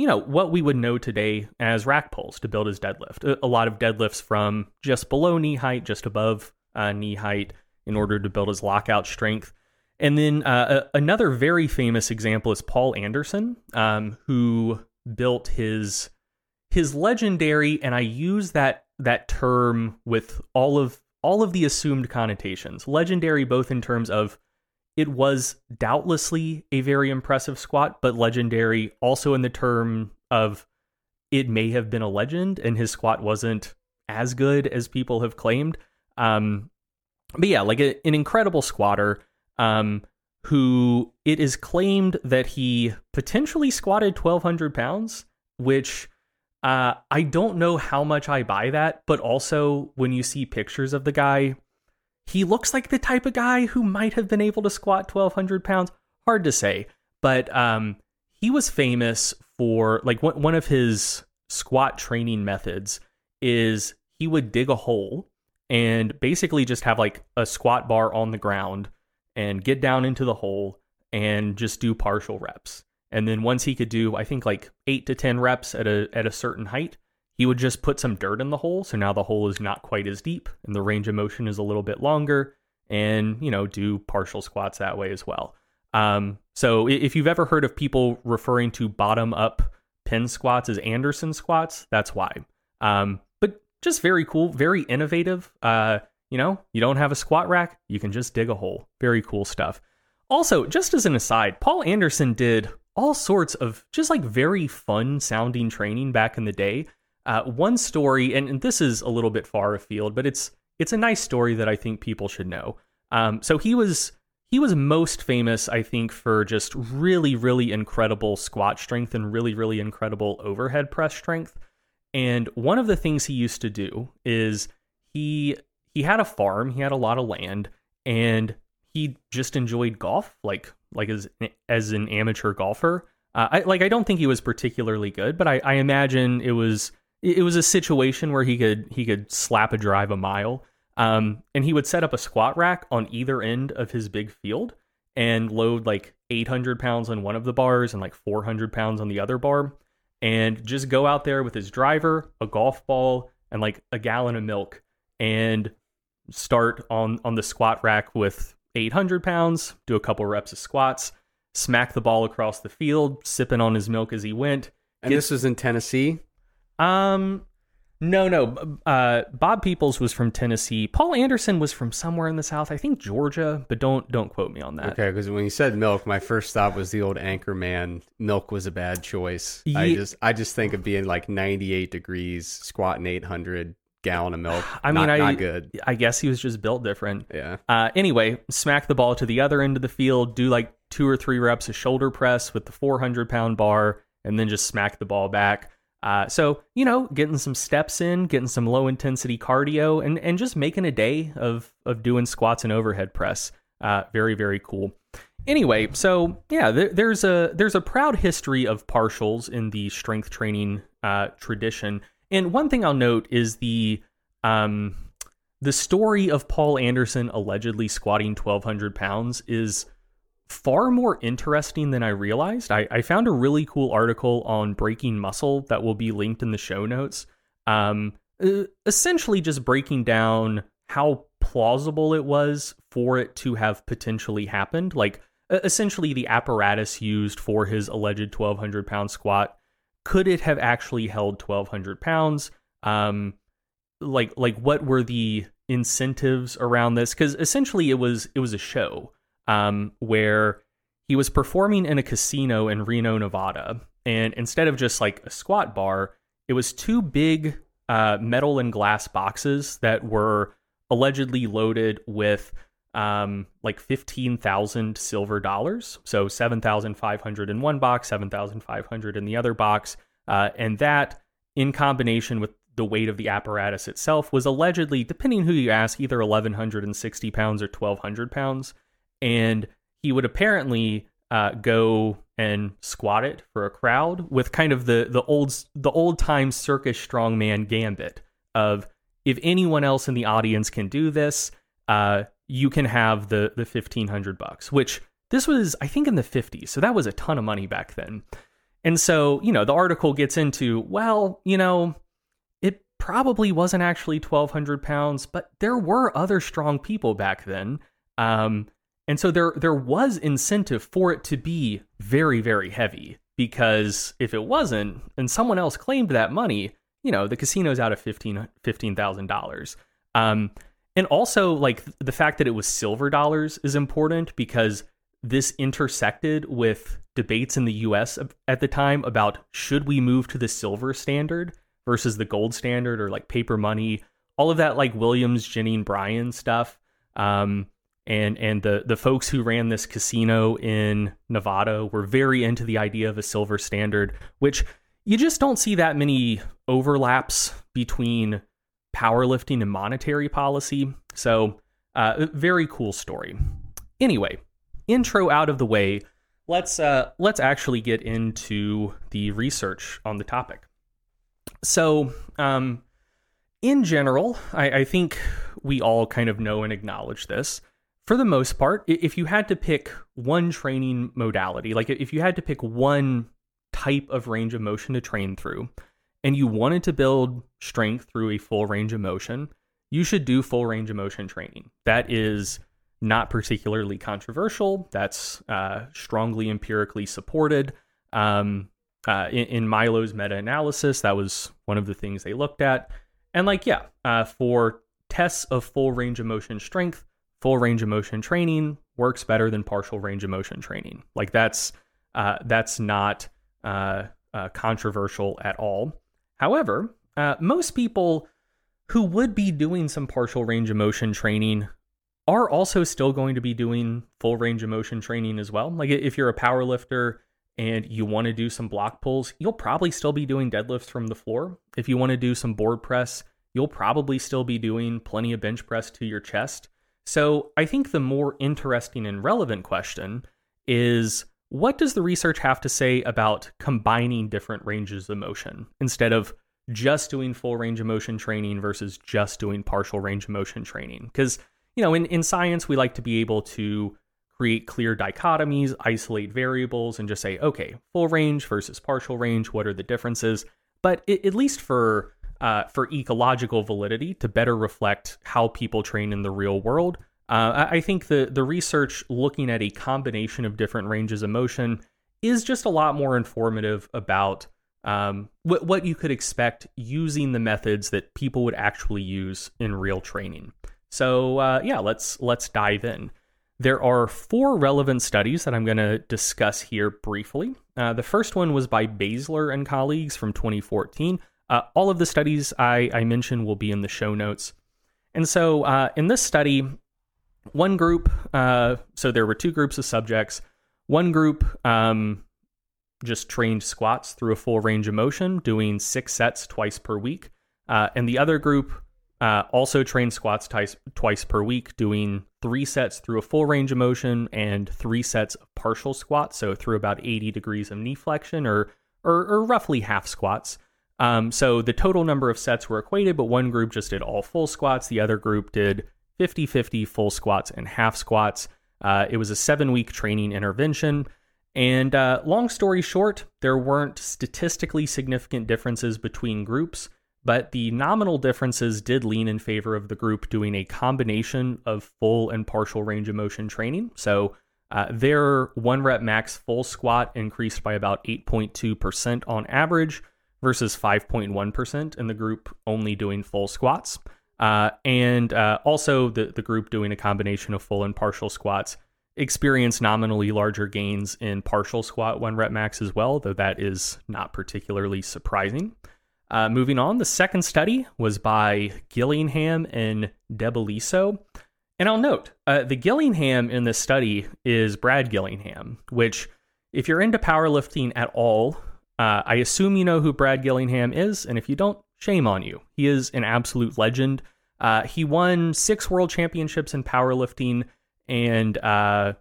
you know what we would know today as rack pulls to build his deadlift. A, lot of deadlifts from just below knee height, just above uh, knee height, in order to build his lockout strength. And then uh, a, another very famous example is Paul Anderson, um, who built his his legendary, and I use that that term with all of all of the assumed connotations. Legendary, both in terms of it was doubtlessly a very impressive squat, but legendary also in the term of it may have been a legend and his squat wasn't as good as people have claimed. Um, but yeah, like a, an incredible squatter um, who it is claimed that he potentially squatted 1,200 pounds, which uh, I don't know how much I buy that, but also when you see pictures of the guy, he looks like the type of guy who might have been able to squat 1,200 pounds. Hard to say, but um, he was famous for like one of his squat training methods is he would dig a hole and basically just have like a squat bar on the ground and get down into the hole and just do partial reps. And then once he could do, I think like eight to ten reps at a at a certain height, he would just put some dirt in the hole. So now the hole is not quite as deep and the range of motion is a little bit longer. And you know, do partial squats that way as well. Um, so if you've ever heard of people referring to bottom up pin squats as Anderson squats, that's why. Um, but just very cool, very innovative. Uh, you know, you don't have a squat rack, you can just dig a hole. Very cool stuff. Also, just as an aside, Paul Anderson did all sorts of just like very fun sounding training back in the day. Uh, one story, and, and, this is a little bit far afield, but it's it's a nice story that I think people should know. Um, so he was he was most famous, I think, for just really really incredible squat strength and really really incredible overhead press strength. And one of the things he used to do is he he had a farm, he had a lot of land, and he just enjoyed golf, like like as as an amateur golfer. Uh, I like I don't think he was particularly good, but I, I imagine it was it was a situation where he could he could slap a drive a mile. Um, and he would set up a squat rack on either end of his big field and load like 800 pounds on one of the bars and like 400 pounds on the other bar, and just go out there with his driver, a golf ball, and like a gallon of milk, and start on on the squat rack with 800 pounds, do a couple reps of squats, smack the ball across the field, sipping on his milk as he went. And this was in Tennessee. Um, no, no. Uh, Bob Peoples was from Tennessee. Paul Anderson was from somewhere in the South. I think Georgia, but don't don't quote me on that. Okay, because when you said milk, my first thought was the old Anchorman. Milk was a bad choice. I just I just think of being like 98 degrees, squatting 800, gallon of milk. I mean, not, I, not good. I guess he was just built different. Yeah. Uh, anyway, smack the ball to the other end of the field, do like two or three reps of shoulder press with the 400 pound bar, and then just smack the ball back. Uh, so you know, getting some steps in, getting some low intensity cardio, and and just making a day of of doing squats and overhead press. Uh, very very cool. Anyway, so yeah, there, there's a there's a proud history of partials in the strength training uh, tradition and one thing I'll note is the um, the story of Paul Anderson allegedly squatting 1,200 pounds is far more interesting than I realized. I, I, found a really cool article on breaking muscle that will be linked in the show notes. Um, essentially, just breaking down how plausible it was for it to have potentially happened. Like essentially the apparatus used for his alleged 1200 pound squat could it have actually held 1200 pounds um like like what were the incentives around this because essentially it was it was a show um where he was performing in a casino in Reno Nevada and instead of just like a squat bar it was two big uh, metal and glass boxes that were allegedly loaded with um, like 15,000 silver dollars. So 7,500 in one box, 7,500 in the other box. Uh, and that, in combination with the weight of the apparatus itself, was allegedly, depending who you ask, either 1,160 pounds or 1,200 pounds. And he would apparently uh, go and squat it for a crowd with kind of the the old the old time circus strongman gambit of if anyone else in the audience can do this, uh, you can have the the fifteen hundred bucks. Which this was, I think, in the fifties, so that was a ton of money back then. And so, you know, the article gets into, well, you know, it probably wasn't actually twelve hundred pounds, but there were other strong people back then. Um, and so there there was incentive for it to be very very heavy because if it wasn't and someone else claimed that money, you know, the casino's out of fifteen fifteen thousand dollars. Um, and also like the fact that it was silver dollars is important because this intersected with debates in the US at the time about should we move to the silver standard versus the gold standard or like paper money, all of that like Williams, Jennings Bryan stuff. Um, and and the the folks who ran this casino in Nevada were very into the idea of a silver standard, which you just don't see that many overlaps between powerlifting and monetary policy. So, uh, very cool story. Anyway, intro out of the way. Let's uh, let's actually get into the research on the topic. So, um, in general, I, I think we all kind of know and acknowledge this for the most part, if you had to pick one training modality, like if you had to pick one type of range of motion to train through, and you wanted to build strength through a full range of motion, you should do full range of motion training. That is not particularly controversial. That's uh, strongly empirically supported. Um, uh, in, in, Milo's meta analysis, that was one of the things they looked at. And, like, yeah, uh, for tests of full range of motion strength, full range of motion training works better than partial range of motion training. Like that's uh, that's not uh, uh, controversial at all. However, uh, most people who would be doing some partial range of motion training are also still going to be doing full range of motion training as well. Like if you're a power lifter and you want to do some block pulls, you'll probably still be doing deadlifts from the floor. If you want to do some board press, you'll probably still be doing plenty of bench press to your chest. So I think the more interesting and relevant question is what does the research have to say about combining different ranges of motion instead of just doing full range of motion training versus just doing partial range of motion training? Because, you know, in, in science, we like to be able to create clear dichotomies, isolate variables, and just say, okay, full range versus partial range, what are the differences? But it, at least for uh, for ecological validity to better reflect how people train in the real world. Uh, I think the the research looking at a combination of different ranges of motion is just a lot more informative about um, what what you could expect using the methods that people would actually use in real training. So uh, yeah, let's let's dive in. There are four relevant studies that I'm going to discuss here briefly. Uh, the first one was by Bazyler and colleagues from 2014. Uh, all of the studies I, I mentioned will be in the show notes. And so uh, in this study, one group, uh, so there were two groups of subjects. One group um, just trained squats through a full range of motion, doing six sets twice per week. Uh, and the other group uh, also trained squats twice, twice per week, doing three sets through a full range of motion and three sets of partial squats, so through about 80 degrees of knee flexion or, or, or roughly half squats. Um, so the total number of sets were equated, but one group just did all full squats. The other group did 50 50 full squats and half squats. Uh, it was a seven week training intervention. And uh, long story short, there weren't statistically significant differences between groups. but the nominal differences did lean in favor of the group doing a combination of full and partial range of motion training. So uh, their one rep max full squat increased by about 8.2% on average versus 5.1% in the group only doing full squats. Uh, and uh, also, the, the group doing a combination of full and partial squats experienced nominally larger gains in partial squat one rep max as well, though that is not particularly surprising. Uh, moving on, the second study was by Gillingham and Debeliso. And I'll note uh, the Gillingham in this study is Brad Gillingham, which, if you're into powerlifting at all, uh, I assume you know who Brad Gillingham is. And if you don't, shame on you. He is an absolute legend. Uh, he won six world championships in powerlifting, and uh,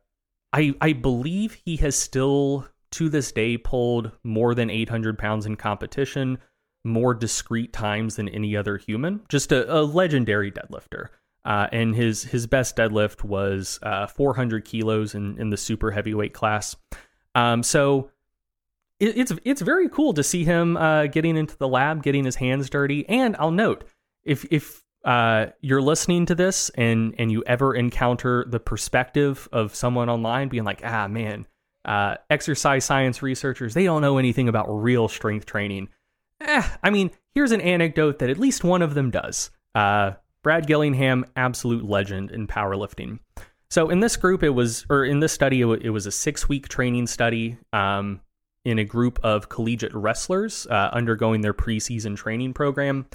I I believe he has still to this day pulled more than 800 pounds in competition, more discrete times than any other human. Just a, a legendary deadlifter. Uh, and his his best deadlift was uh, 400 kilos in, in the super heavyweight class. Um, so it, it's it's very cool to see him uh, getting into the lab, getting his hands dirty. And I'll note if if uh, you're listening to this and and you ever encounter the perspective of someone online being like, ah man, uh, exercise science researchers they don't know anything about real strength training. Eh, I mean, here's an anecdote that at least one of them does. Uh, Brad Gillingham, absolute legend in powerlifting. So in this group, it was, or in this study, it, was a six week training study um, in a group of collegiate wrestlers uh, undergoing their preseason training program.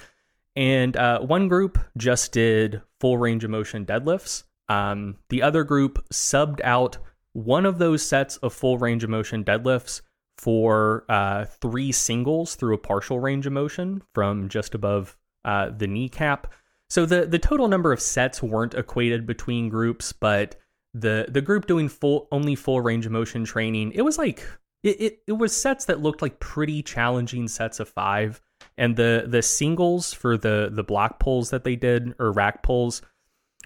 And uh, one group just did full range of motion deadlifts. Um, the other group subbed out one of those sets of full range of motion deadlifts for uh, three singles through a partial range of motion from just above uh, the kneecap. So the the total number of sets weren't equated between groups, but the the group doing full only full range of motion training, it was like it, it, it was sets that looked like pretty challenging sets of five. And the the singles for the the block pulls that they did or rack pulls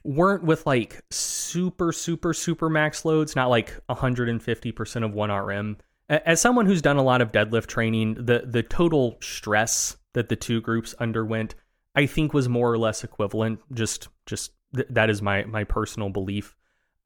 weren't with like super super super max loads, not like 150% of 1 RM. As someone who's done a lot of deadlift training, the the total stress that the two groups underwent I think was more or less equivalent. Just just th- that is my my personal belief.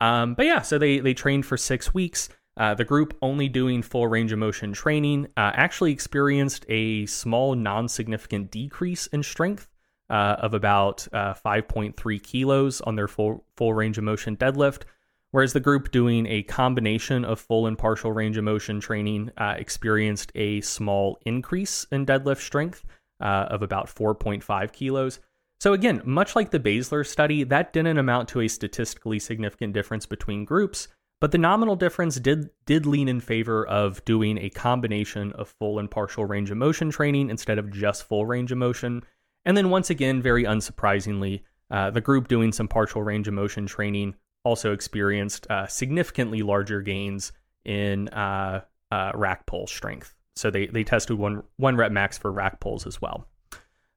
Um, but yeah, so they they trained for six weeks. Uh, the group only doing full range of motion training uh, actually experienced a small non-significant decrease in strength uh, of about uh, 5.3 kilos on their full full range of motion deadlift, whereas the group doing a combination of full and partial range of motion training uh, experienced a small increase in deadlift strength uh, of about 4.5 kilos. So, again, much like the Bazyler study, that didn't amount to a statistically significant difference between groups, but the nominal difference did, did lean in favor of doing a combination of full and partial range of motion training instead of just full range of motion. And then, once again, very unsurprisingly, uh, the group doing some partial range of motion training also experienced uh, significantly larger gains in uh, uh rack pull strength. So they, they tested one, one rep max for rack pulls as well.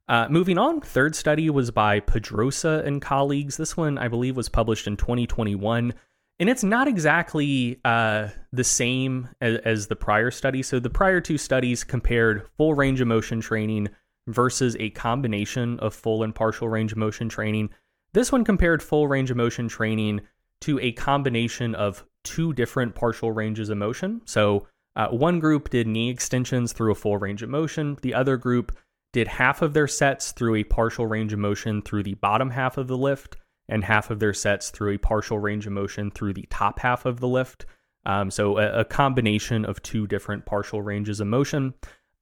Uh, moving on, third study was by Pedrosa and colleagues. This one, I believe, was published in 2021. And it's not exactly uh, the same as, as, the prior study. So the prior two studies compared full range of motion training versus a combination of full and partial range of motion training. This one compared full range of motion training to a combination of two different partial ranges of motion. So uh, one group did knee extensions through a full range of motion. The other group did half of their sets through a partial range of motion through the bottom half of the lift, and half of their sets through a partial range of motion through the top half of the lift. Um, so a, a, combination of two different partial ranges of motion.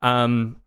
Um,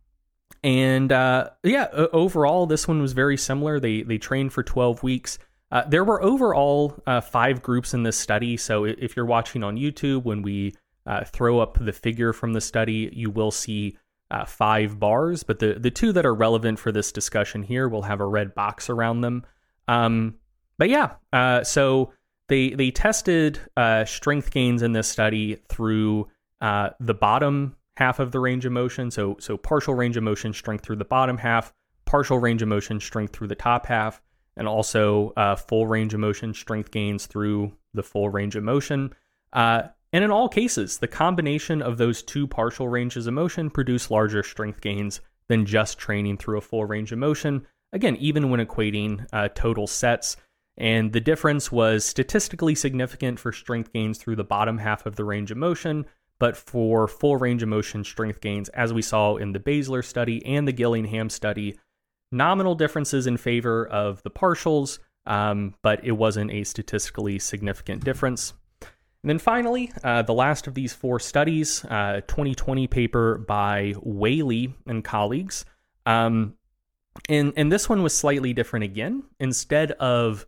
and uh, yeah, overall, this one was very similar. They they trained for 12 weeks. Uh, there were overall uh, five groups in this study. So if you're watching on YouTube, when we uh, throw up the figure from the study, you will see uh, five bars, but the, the two that are relevant for this discussion here will have a red box around them. Um, but yeah, uh, so they they tested uh, strength gains in this study through uh, the bottom half of the range of motion, so so partial range of motion strength through the bottom half, partial range of motion strength through the top half, and also uh, full range of motion strength gains through the full range of motion. Uh, and in all cases, the combination of those two partial ranges of motion produce larger strength gains than just training through a full range of motion. Again, even when equating uh, total sets. And the difference was statistically significant for strength gains through the bottom half of the range of motion, but for full range of motion strength gains, as we saw in the Bazyler study and the Gillingham study, nominal differences in favor of the partials, um, but it wasn't a statistically significant difference. And then finally, uh, the last of these four studies, uh, 2020 paper by Whaley and colleagues. Um, and, and this one was slightly different again. Instead of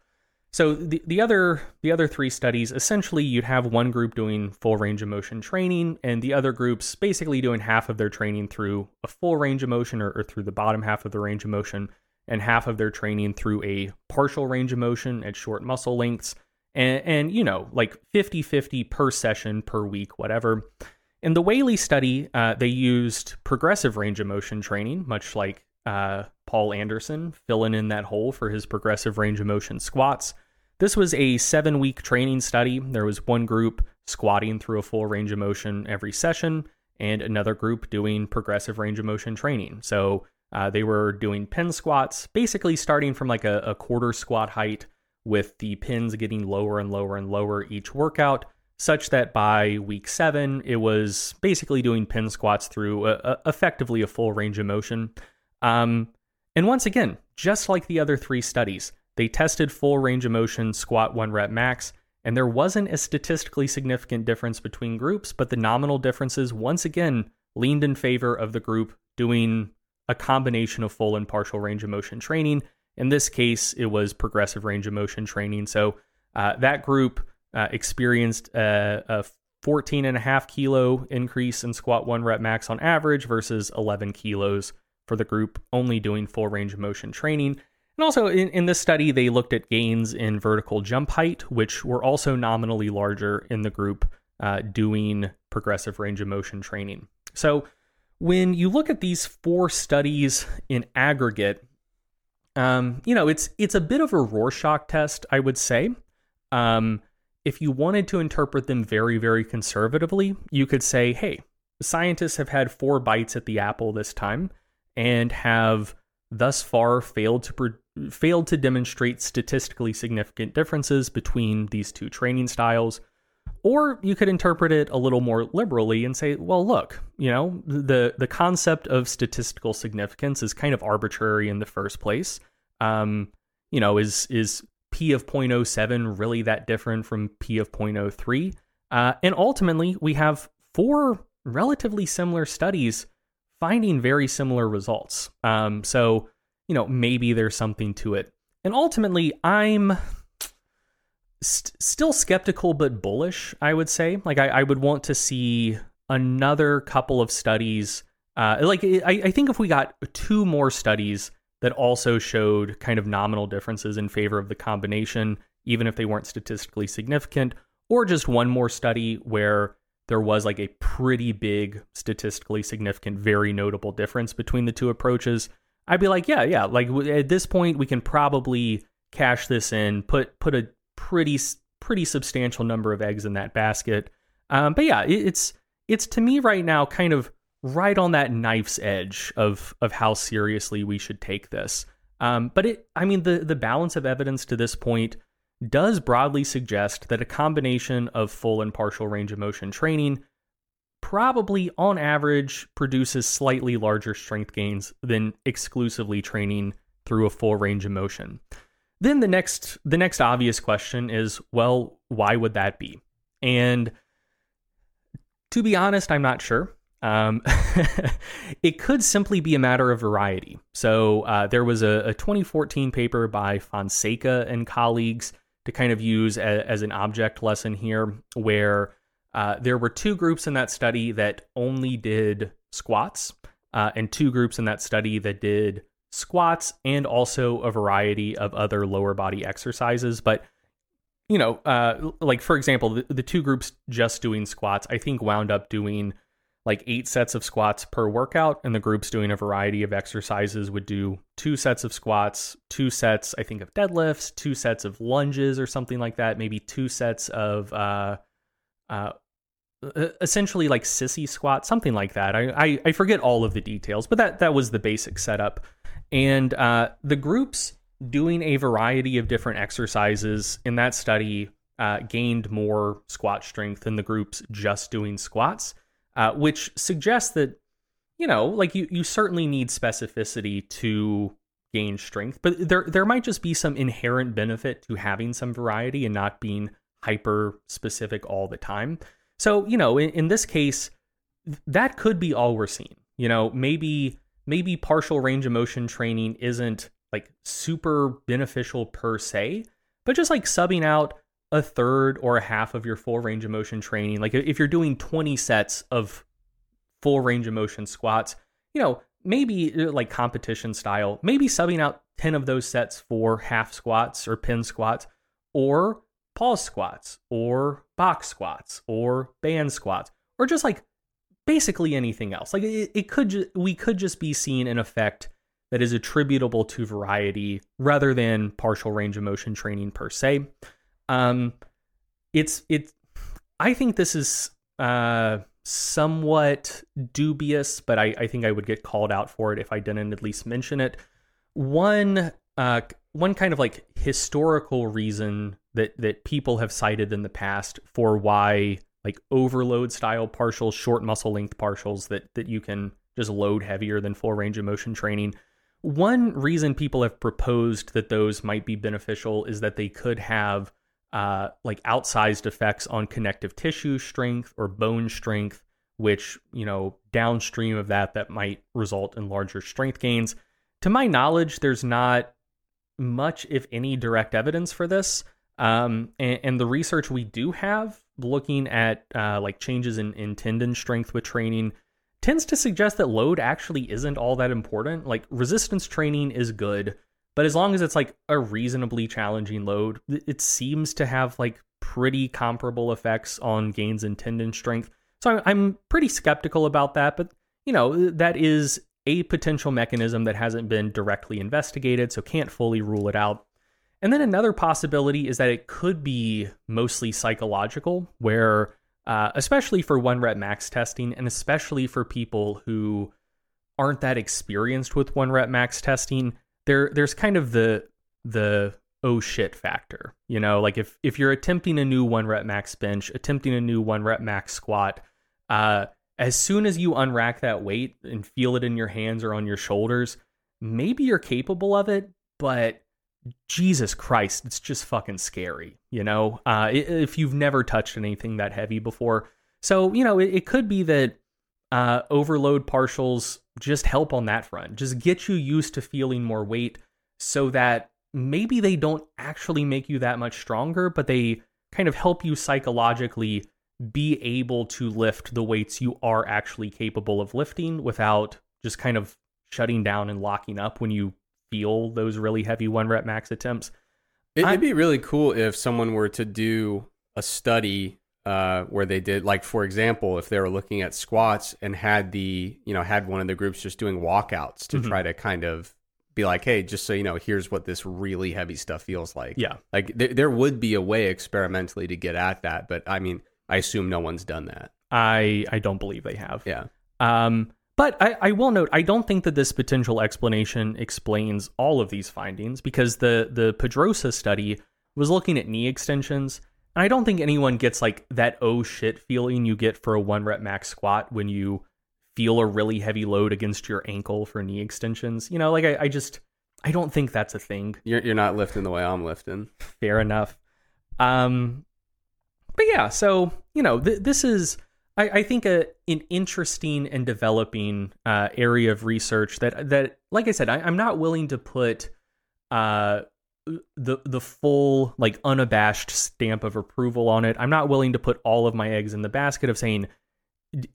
so the, the other the other three studies essentially you'd have one group doing full range of motion training and the other groups basically doing half of their training through a full range of motion or, or through the bottom half of the range of motion and half of their training through a partial range of motion at short muscle lengths and, and you know like 50-50 per session per week whatever. In the whaley study uh, they used progressive range of motion training much like uh, Paul Anderson filling in that hole for his progressive range of motion squats. This was a seven week training study. There was one group squatting through a full range of motion every session, and another group doing progressive range of motion training. So uh, they were doing pin squats, basically starting from like a, a quarter squat height, with the pins getting lower and lower and lower each workout, such that by week seven, it was basically doing pin squats through a, a, effectively a full range of motion. Um, and once again, just like the other three studies, they tested full range of motion squat one rep max, and there wasn't a statistically significant difference between groups, but the nominal differences once again leaned in favor of the group doing a combination of full and partial range of motion training. In this case, it was progressive range of motion training. So uh, that group uh, experienced a, a 14 and a half kilo increase in squat one rep max on average versus 11 kilos for the group only doing full range of motion training. And also in, in this study, they looked at gains in vertical jump height, which were also nominally larger in the group uh, doing progressive range of motion training. So when you look at these four studies in aggregate, um, you know, it's it's a bit of a Rorschach test, I would say. Um, if you wanted to interpret them very, very conservatively, you could say, hey, scientists have had four bites at the apple this time and have thus far failed to pre- failed to demonstrate statistically significant differences between these two training styles. Or you could interpret it a little more liberally and say, well, look, you know, the the concept of statistical significance is kind of arbitrary in the first place. Um, you know, is is p of 0.07 really that different from p of 0.03? Uh, and ultimately, we have four relatively similar studies finding very similar results. Um, so, you know, maybe there's something to it. And ultimately, I'm st- still skeptical but bullish, I would say. Like, I, I, would want to see another couple of studies. Uh, like, I, I think if we got two more studies that also showed kind of nominal differences in favor of the combination, even if they weren't statistically significant, or just one more study where there was like a pretty big statistically significant very notable difference between the two approaches i'd be like yeah yeah like at this point we can probably cash this in put put a pretty pretty substantial number of eggs in that basket. Um, but yeah it, it's it's to me right now kind of right on that knife's edge of of how seriously we should take this. Um, but it i mean the the balance of evidence to this point does broadly suggest that a combination of full and partial range of motion training probably on average produces slightly larger strength gains than exclusively training through a full range of motion. Then the next the next obvious question is well why would that be? And to be honest, I'm not sure. Um, it could simply be a matter of variety. So uh, there was a, a 2014 paper by Fonseca and colleagues to kind of use a, as an object lesson here, where uh, there were two groups in that study that only did squats, uh, and two groups in that study that did squats and also a variety of other lower body exercises. But you know, uh, like for example, the, the two groups just doing squats, I think wound up doing like eight sets of squats per workout, and the groups doing a variety of exercises would do two sets of squats, two sets, I think, of deadlifts, two sets of lunges or something like that, maybe two sets of uh, uh, essentially like sissy squat, something like that. I, I, I forget all of the details, but that that was the basic setup. And uh, the groups doing a variety of different exercises in that study uh, gained more squat strength than the groups just doing squats, uh, which suggests that you know, like you you certainly need specificity to gain strength, but there there might just be some inherent benefit to having some variety and not being hyper specific all the time. So, you know, in, in this case, that could be all we're seeing. You know, maybe maybe partial range of motion training isn't like super beneficial per se, but just like subbing out a third or a half of your full range of motion training, like if you're doing 20 sets of full range of motion squats, you know, maybe uh, like competition style, maybe subbing out 10 of those sets for half squats or pin squats or pause squats or box squats or band squats or just like basically anything else. Like it, it could ju- we could just be seeing an effect that is attributable to variety rather than partial range of motion training per se. Um, it's it. I think this is uh, somewhat dubious, but I, I think I would get called out for it if I didn't at least mention it. One uh, one kind of like historical reason that that people have cited in the past for why like overload style partials, short muscle length partials that that you can just load heavier than full range of motion training. One reason people have proposed that those might be beneficial is that they could have uh, like outsized effects on connective tissue strength or bone strength, which you know downstream of that that might result in larger strength gains. To my knowledge, there's not much, if any, direct evidence for this. Um, and, and, the research we do have looking at uh, like changes in, in tendon strength with training tends to suggest that load actually isn't all that important. Like resistance training is good, but as long as it's like a reasonably challenging load, it seems to have like pretty comparable effects on gains in tendon strength. So I'm pretty skeptical about that, but you know, that is a potential mechanism that hasn't been directly investigated, so can't fully rule it out. And then another possibility is that it could be mostly psychological, where uh, especially for one rep max testing, and especially for people who aren't that experienced with one rep max testing, there there's kind of the the oh shit factor. You know, like if if you're attempting a new one rep max bench, attempting a new one rep max squat, uh, as soon as you unrack that weight and feel it in your hands or on your shoulders, maybe you're capable of it, but Jesus Christ, it's just fucking scary, you know? Uh, if you've never touched anything that heavy before. So, you know, it, it could be that uh, overload partials just help on that front, just get you used to feeling more weight so that maybe they don't actually make you that much stronger, but they kind of help you psychologically be able to lift the weights you are actually capable of lifting without just kind of shutting down and locking up when you feel those really heavy one rep max attempts. It'd be really cool if someone were to do a study uh, where they did, like, for example, if they were looking at squats and had the, you know, had one of the groups just doing walkouts to mm-hmm. try to kind of be like, hey, just so you know, here's what this really heavy stuff feels like. Yeah. Like, th- there would be a way experimentally to get at that. But I mean, I assume no one's done that. I I don't believe they have. Yeah. Um, but I, I will note, I don't think that this potential explanation explains all of these findings because the the Pedrosa study was looking at knee extensions, I don't think anyone gets like that oh shit feeling you get for a one rep max squat when you feel a really heavy load against your ankle for knee extensions. You know, like I, I just I don't think that's a thing. You're you're not lifting the way I'm lifting. Fair enough. Um, but yeah, so you know, th- this is I, I think a an interesting and developing uh, area of research that that like I said, I, am not willing to put uh, the the full like unabashed stamp of approval on it. I'm not willing to put all of my eggs in the basket of saying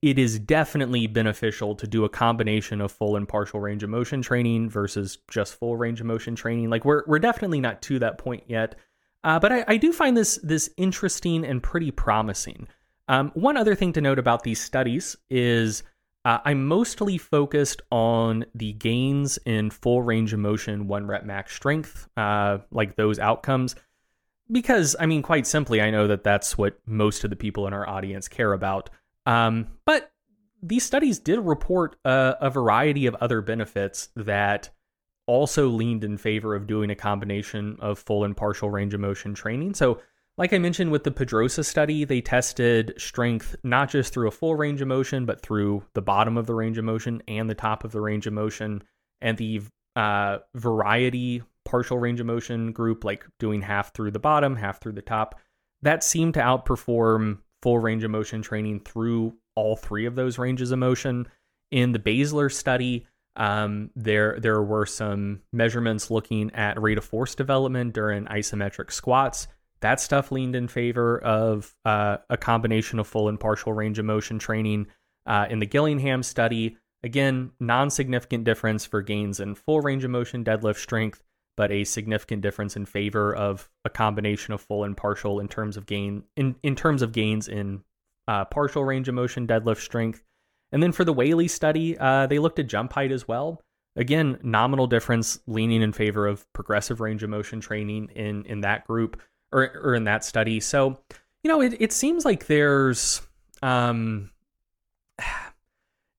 it is definitely beneficial to do a combination of full and partial range of motion training versus just full range of motion training. Like we're we're definitely not to that point yet. Uh, but I, I do find this this interesting and pretty promising. Um, one other thing to note about these studies is uh, I'm mostly focused on the gains in full range of motion, one rep max strength, uh, like those outcomes. because I mean, quite simply, I know that that's what most of the people in our audience care about. Um, but these studies did report a, a variety of other benefits that also leaned in favor of doing a combination of full and partial range of motion training. So, like I mentioned with the Pedrosa study, they tested strength not just through a full range of motion, but through the bottom of the range of motion and the top of the range of motion. And the uh, variety partial range of motion group, like doing half through the bottom, half through the top, that seemed to outperform full range of motion training through all three of those ranges of motion. In the Bazyler study, um, there there were some measurements looking at rate of force development during isometric squats. That stuff leaned in favor of uh, a combination of full and partial range of motion training. Uh, in the Gillingham study, again, non significant difference for gains in full range of motion deadlift strength, but a significant difference in favor of a combination of full and partial in terms of gain in, in terms of gains in uh, partial range of motion deadlift strength. And then for the Whaley study, uh, they looked at jump height as well. Again, nominal difference leaning in favor of progressive range of motion training in in that group or or in that study. So, you know, it, it seems like there's um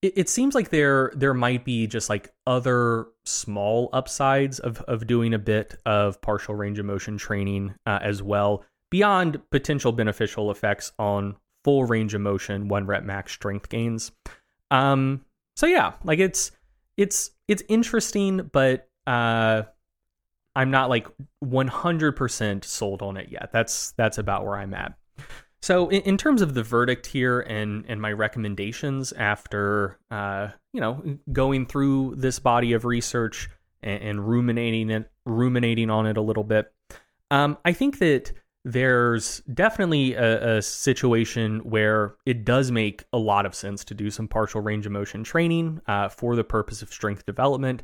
it, it seems like there there might be just like other small upsides of of doing a bit of partial range of motion training uh, as well beyond potential beneficial effects on full range of motion one rep max strength gains um, so yeah, like it's it's it's interesting, but uh, I'm not like 100% sold on it yet. That's that's about where I'm at. So in, in terms of the verdict here and and my recommendations after uh, you know going through this body of research and, and ruminating it ruminating on it a little bit, um, I think that there's definitely a, a, situation where it does make a lot of sense to do some partial range of motion training uh, for the purpose of strength development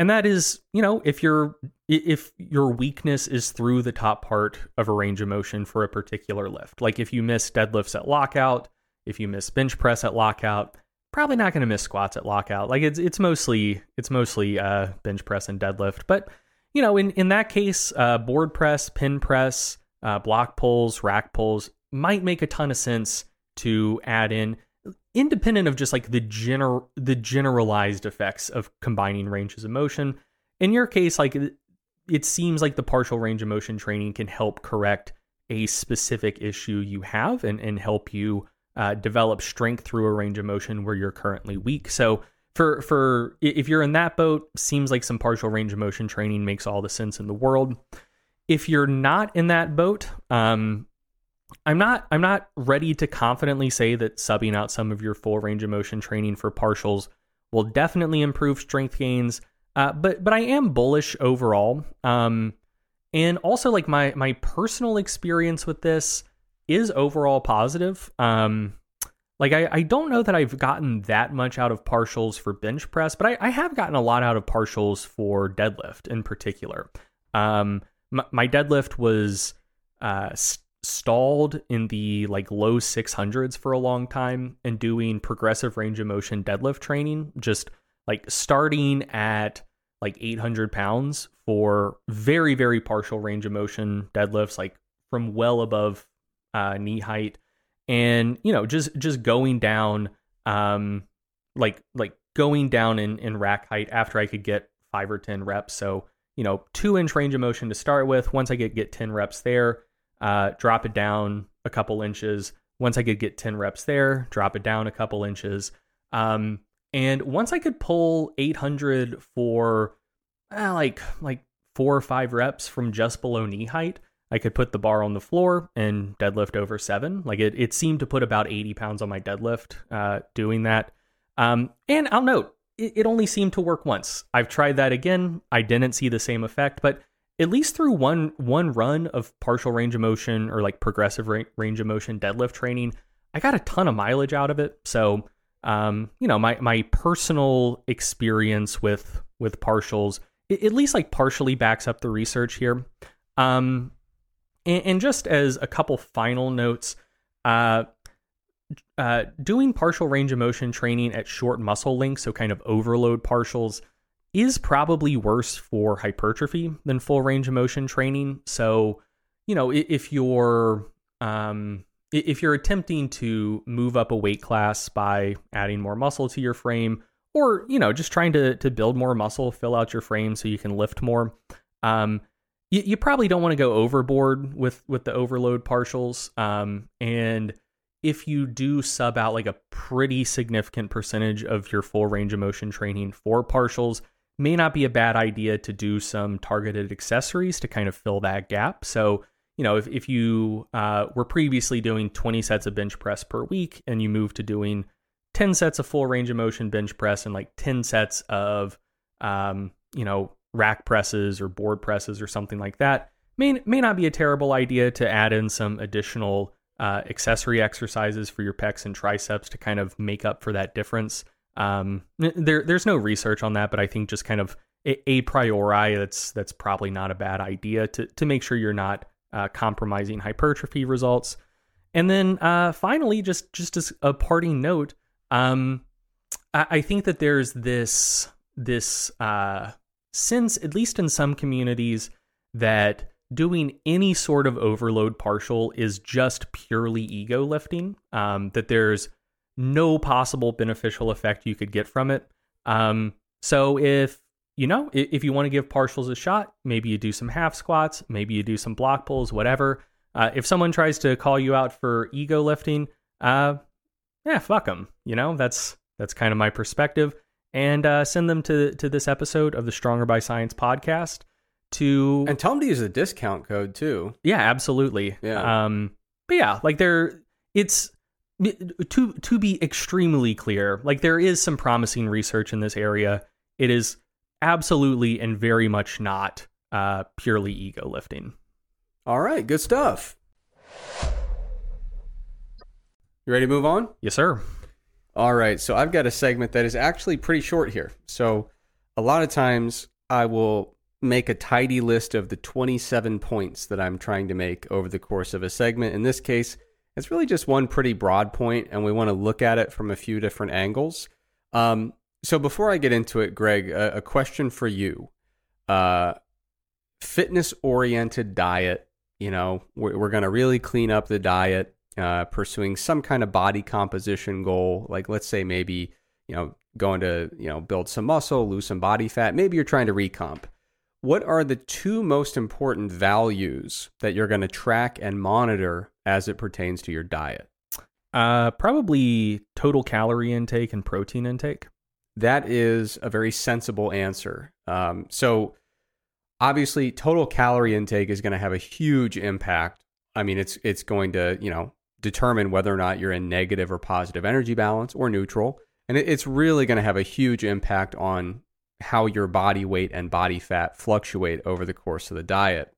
and that is you know if your if your weakness is through the top part of a range of motion for a particular lift like if you miss deadlifts at lockout if you miss bench press at lockout probably not going to miss squats at lockout. Like it's it's mostly it's mostly uh, bench press and deadlift. But you know in in that case uh, board press pin press uh, block pulls, rack pulls might make a ton of sense to add in independent of just like the general the generalized effects of combining ranges of motion in your case like it seems like the partial range of motion training can help correct a specific issue you have and, and help you uh, develop strength through a range of motion where you're currently weak. So for for if you're in that boat seems like some partial range of motion training makes all the sense in the world. If you're not in that boat, um, I'm not I'm not ready to confidently say that subbing out some of your full range of motion training for partials will definitely improve strength gains. Uh, but but I am bullish overall. Um, and also like my my personal experience with this is overall positive. Um, like I, I don't know that I've gotten that much out of partials for bench press, but I, I have gotten a lot out of partials for deadlift in particular. Um, my, my deadlift was uh, stalled in the like low 600s for a long time and doing progressive range of motion deadlift training just like starting at like 800 pounds for very very partial range of motion deadlifts like from well above uh, knee height and you know just just going down um like like going down in in rack height after i could get five or ten reps so you know, two inch range of motion to start with. Once I get get 10 reps there, uh, drop it down a couple inches. Once I could get 10 reps there, drop it down a couple inches. Um, and once I could pull 800 for uh, like like four or five reps from just below knee height, I could put the bar on the floor and deadlift over seven. Like it, it seemed to put about 80 pounds on my deadlift uh, doing that. Um, and I'll note, it, it only seemed to work once. I've tried that again. I didn't see the same effect, but at least through one one run of partial range of motion or like progressive ra- range of motion deadlift training, I got a ton of mileage out of it. So, um, you know, my my personal experience with with partials it, at least like partially backs up the research here. Um, and, and just as a couple final notes, uh, uh, doing partial range of motion training at short muscle lengths, so kind of overload partials, is probably worse for hypertrophy than full range of motion training. So, you know, if you're um, if you're attempting to move up a weight class by adding more muscle to your frame, or you know, just trying to to build more muscle, fill out your frame so you can lift more, um, you, you probably don't want to go overboard with with the overload partials. Um, and if you do sub out like a pretty significant percentage of your full range of motion training for partials, may not be a bad idea to do some targeted accessories to kind of fill that gap. So, you know, if, if you uh, were previously doing 20 sets of bench press per week and you move to doing 10 sets of full range of motion bench press and like 10 sets of, um, you know, rack presses or board presses or something like that, may, may not be a terrible idea to add in some additional uh, accessory exercises for your pecs and triceps to kind of make up for that difference. Um, there, there's no research on that, but I think just kind of a, a priori, that's that's probably not a bad idea to to make sure you're not uh, compromising hypertrophy results. And then uh, finally, just just as a parting note, um, I, I think that there's this this uh, sense, at least in some communities, that doing any sort of overload partial is just purely ego lifting. Um, that there's no possible beneficial effect you could get from it. Um, so if you know if you want to give partials a shot, maybe you do some half squats, maybe you do some block pulls, whatever. Uh, if someone tries to call you out for ego lifting, uh, yeah, fuck them. You know that's that's kind of my perspective. And uh, send them to to this episode of the Stronger by Science podcast to and tell them to use the discount code too. Yeah, absolutely. Yeah. Um, but yeah, like there, it's to to be extremely clear. Like there is some promising research in this area. It is absolutely and very much not uh, purely ego lifting. All right, good stuff. You ready to move on? Yes, sir. All right, so I've got a segment that is actually pretty short here. So a lot of times I will make a tidy list of the 27 points that I'm trying to make over the course of a segment. In this case, it's really just one pretty broad point, and we want to look at it from a few different angles. Um, so before I get into it, Greg, a, a question for you. Uh, fitness oriented diet, you know, we're, we're going to really clean up the diet, uh, pursuing some kind of body composition goal. Like, let's say maybe, you know, going to, you know, build some muscle, lose some body fat. Maybe you're trying to recomp what are the two most important values that you're going to track and monitor as it pertains to your diet? Uh, probably total calorie intake and protein intake. That is a very sensible answer. Um, so, obviously, total calorie intake is going to have a huge impact. I mean, it's it's going to you know determine whether or not you're in negative or positive energy balance or neutral, and it, it's really going to have a huge impact on how your body weight and body fat fluctuate over the course of the diet.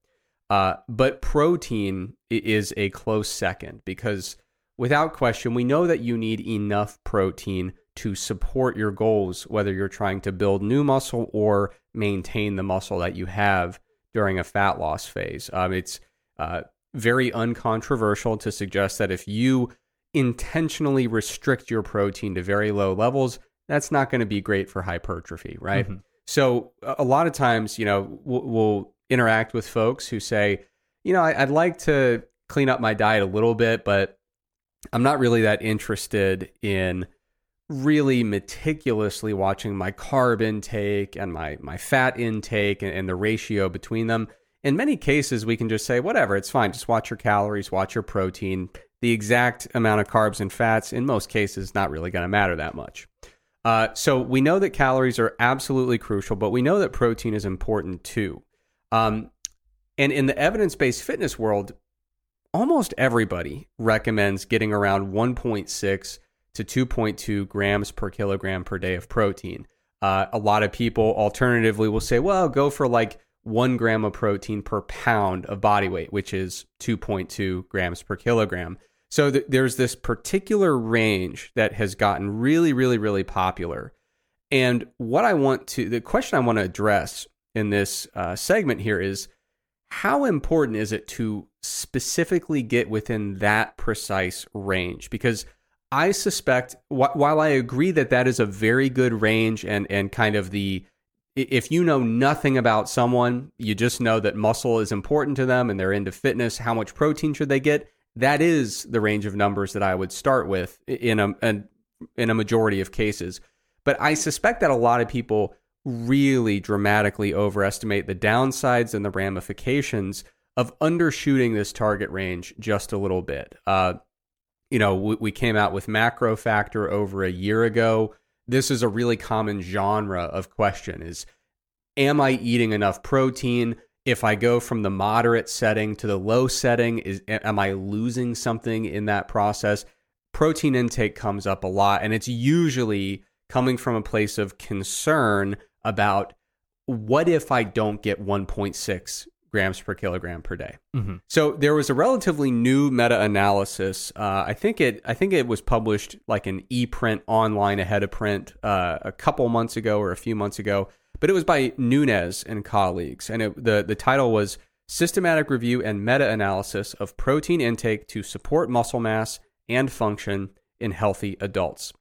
Uh, but protein is a close second because, without question, we know that you need enough protein to support your goals, whether you're trying to build new muscle or maintain the muscle that you have during a fat loss phase. Um, it's uh, very uncontroversial to suggest that if you intentionally restrict your protein to very low levels, that's not going to be great for hypertrophy, right? Mm-hmm. So a lot of times, you know, we'll, we'll, interact with folks who say, you know, I, I'd like to clean up my diet a little bit, but I'm not really that interested in really meticulously watching my carb intake and my my fat intake and, and, the ratio between them. In many cases, we can just say, whatever, it's fine. Just watch your calories, watch your protein. The exact amount of carbs and fats, in most cases, not really going to matter that much. Uh, so we know that calories are absolutely crucial, but we know that protein is important too. Um, and in the evidence based fitness world, almost everybody recommends getting around 1.6 to 2.2 grams per kilogram per day of protein. Uh, a lot of people alternatively will say, well, go for like one gram of protein per pound of body weight, which is 2.2 grams per kilogram. So th- there's this particular range that has gotten really, really, really popular. And what I want to, the question I want to address in this uh, segment here is how important is it to specifically get within that precise range? Because I suspect, wh- while I agree that that is a very good range and, and kind of the if you know nothing about someone, you just know that muscle is important to them and they're into fitness, how much protein should they get? That is the range of numbers that I would start with in a, in a majority of cases. But I suspect that a lot of people really dramatically overestimate the downsides and the ramifications of undershooting this target range just a little bit. Uh, you know, we, we came out with MacroFactor over a year ago. This is a really common genre of question is am I eating enough protein? If I go from the moderate setting to the low setting, is am I losing something in that process? Protein intake comes up a lot and it's usually coming from a place of concern about what if I don't get 1.6 grams per kilogram per day. Mm-hmm. So there was a relatively new meta-analysis. Uh, I think it I think it was published like an e-print online ahead of print uh, a couple months ago or a few months ago, but it was by Nunes and colleagues, and it, the the title was "Systematic Review and Meta-Analysis of Protein Intake to Support Muscle Mass and Function in Healthy Adults."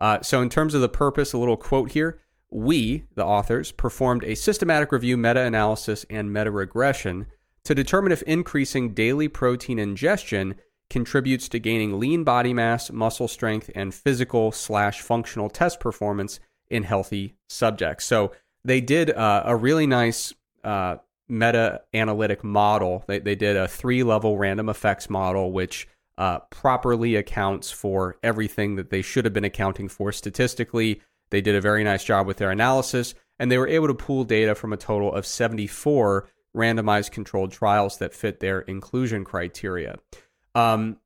Uh, so in terms of the purpose, a little quote here we, the authors, performed a systematic review, meta analysis, and meta regression to determine if increasing daily protein ingestion contributes to gaining lean body mass, muscle strength, and physical slash functional test performance in healthy subjects. So they did uh, a really nice uh, meta analytic model. They, they did a three level random effects model, which uh, properly accounts for everything that they should have been accounting for statistically they did a very nice job with their analysis, and they were able to pool data from a total of 74 randomized controlled trials that fit their inclusion criteria. Um,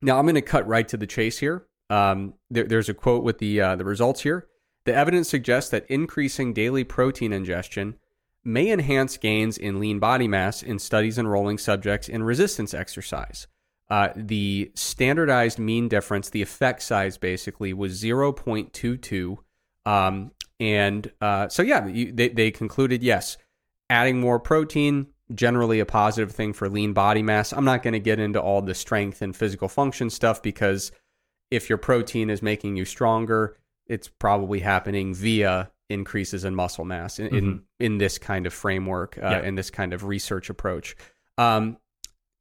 now, I'm going to cut right to the chase here. Um, there, there's a quote with the uh, the results here. The evidence suggests that increasing daily protein ingestion may enhance gains in lean body mass in studies enrolling subjects in resistance exercise. Uh, the standardized mean difference, the effect size basically, was 0.22 um, and uh, so, yeah, you, they, they concluded yes, adding more protein, generally a positive thing for lean body mass. I'm not going to get into all the strength and physical function stuff because if your protein is making you stronger, it's probably happening via increases in muscle mass in mm-hmm. in, in, this kind of framework uh, yeah. in this kind of research approach. Um,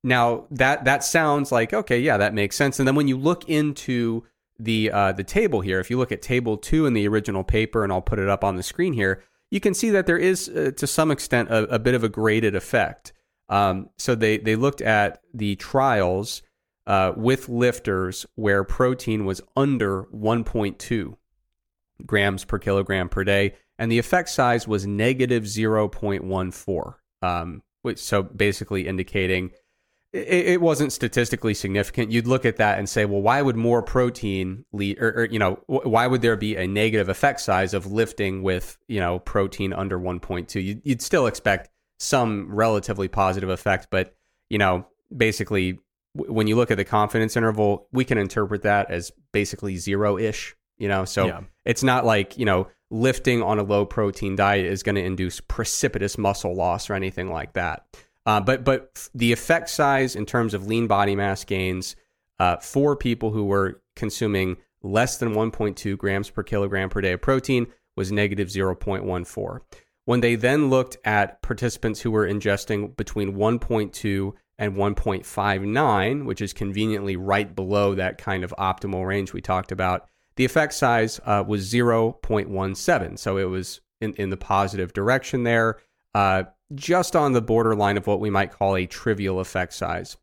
now that that sounds like okay, yeah, that makes sense. And then when you look into the uh, the table here, if you look at table two in the original paper, and I'll put it up on the screen here, you can see that there is, uh, to some extent, a, a, bit of a graded effect. Um, so they they looked at the trials uh, with lifters where protein was under 1.2 grams per kilogram per day, and the effect size was negative 0.14. Um, so basically indicating it, it, wasn't statistically significant. You'd look at that and say, well, why would more protein lead, or, or, you know, why would there be a negative effect size of lifting with you know protein under 1.2? You'd, you'd still expect some relatively positive effect, but you know, basically, when you look at the confidence interval, we can interpret that as basically zero ish. You know, so yeah. it's not like you know lifting on a low protein diet is going to induce precipitous muscle loss or anything like that. Uh, but but the effect size in terms of lean body mass gains uh, for people who were consuming less than 1.2 grams per kilogram per day of protein was negative 0.14. When they then looked at participants who were ingesting between 1.2 and 1.59, which is conveniently right below that kind of optimal range we talked about, the effect size uh, was 0.17. So it was in, in the positive direction there. Uh, just on the borderline of what we might call a trivial effect size.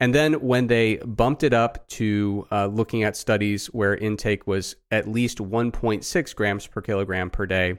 And then when they bumped it up to uh, looking at studies where intake was at least 1.6 grams per kilogram per day,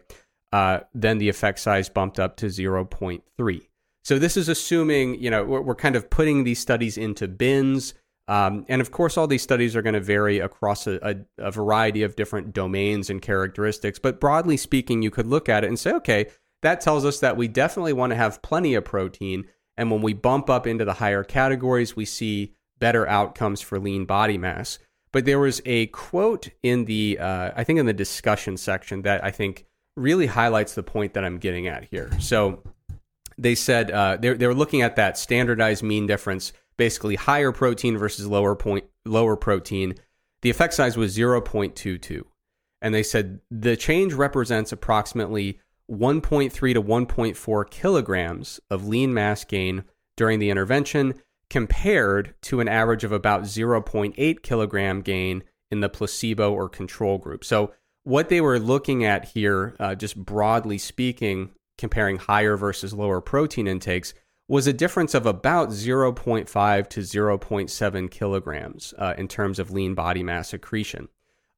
uh, then the effect size bumped up to 0.3. So this is assuming, you know, we're, we're kind of putting these studies into bins. Um, and of course, all these studies are going to vary across a, a, a variety of different domains and characteristics. But broadly speaking, you could look at it and say, okay, that tells us that we definitely want to have plenty of protein. And when we bump up into the higher categories, we see better outcomes for lean body mass. But there was a quote in the, uh, I think in the discussion section that I think really highlights the point that I'm getting at here. So they said uh, they're, they're looking at that standardized mean difference, basically higher protein versus lower point, lower protein. The effect size was 0.22. And they said the change represents approximately 1.3 to 1.4 kilograms of lean mass gain during the intervention, compared to an average of about 0.8 kilogram gain in the placebo or control group. So, what they were looking at here, uh, just broadly speaking, comparing higher versus lower protein intakes, was a difference of about 0.5 to 0.7 kilograms uh, in terms of lean body mass accretion.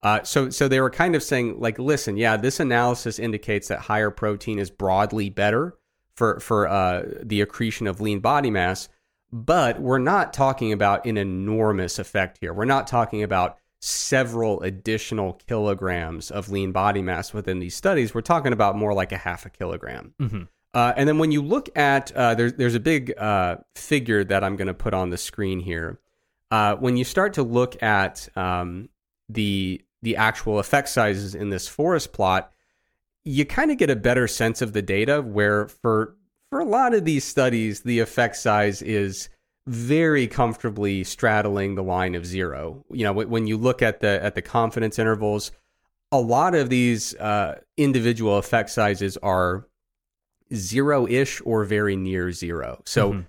Uh, so, so they were kind of saying, like, listen, yeah, this analysis indicates that higher protein is broadly better for for uh, the accretion of lean body mass, but we're not talking about an enormous effect here. We're not talking about several additional kilograms of lean body mass within these studies. We're talking about more like a half a kilogram. Mm-hmm. Uh, and then when you look at uh, there's there's a big uh, figure that I'm going to put on the screen here. Uh, when you start to look at um, the the actual effect sizes in this forest plot, you kind of get a better sense of the data. Where for for a lot of these studies, the effect size is very comfortably straddling the line of zero. You know, when you look at the at the confidence intervals, a lot of these uh, individual effect sizes are zero ish or very near zero. So. Mm-hmm.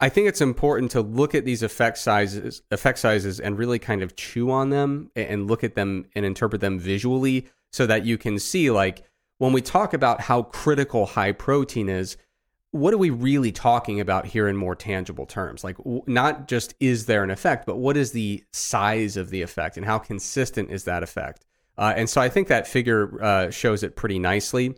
I think it's important to look at these effect sizes, effect sizes, and really kind of chew on them and look at them and interpret them visually, so that you can see, like, when we talk about how critical high protein is, what are we really talking about here in more tangible terms? Like, not just is there an effect, but what is the size of the effect and how consistent is that effect? Uh, and so I think that figure uh, shows it pretty nicely.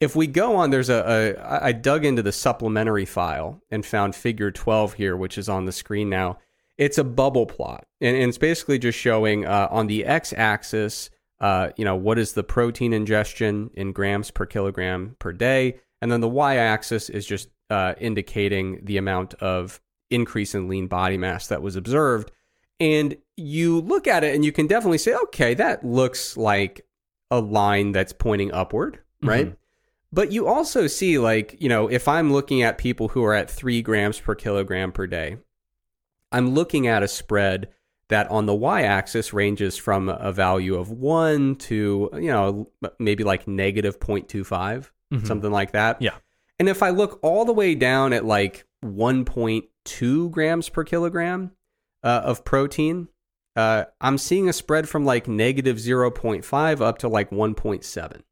If we go on, there's a, a I dug into the supplementary file and found figure 12 here, which is on the screen now. It's a bubble plot, and, and it's basically just showing uh, on the x-axis, uh, you know, what is the protein ingestion in grams per kilogram per day and then the y axis is just uh, indicating the amount of increase in lean body mass that was observed. And you look at it and you can definitely say, okay, that looks like a line that's pointing upward, right? Mm-hmm. But you also see, like, you know, if I'm looking at people who are at three grams per kilogram per day, I'm looking at a spread that on the y axis ranges from a value of one to, you know, maybe like negative 0.25 mm-hmm. something like that. Yeah. And if I look all the way down at like 1.2 grams per kilogram uh, of protein, uh, I'm seeing a spread from like negative 0.5 up to like 1.7.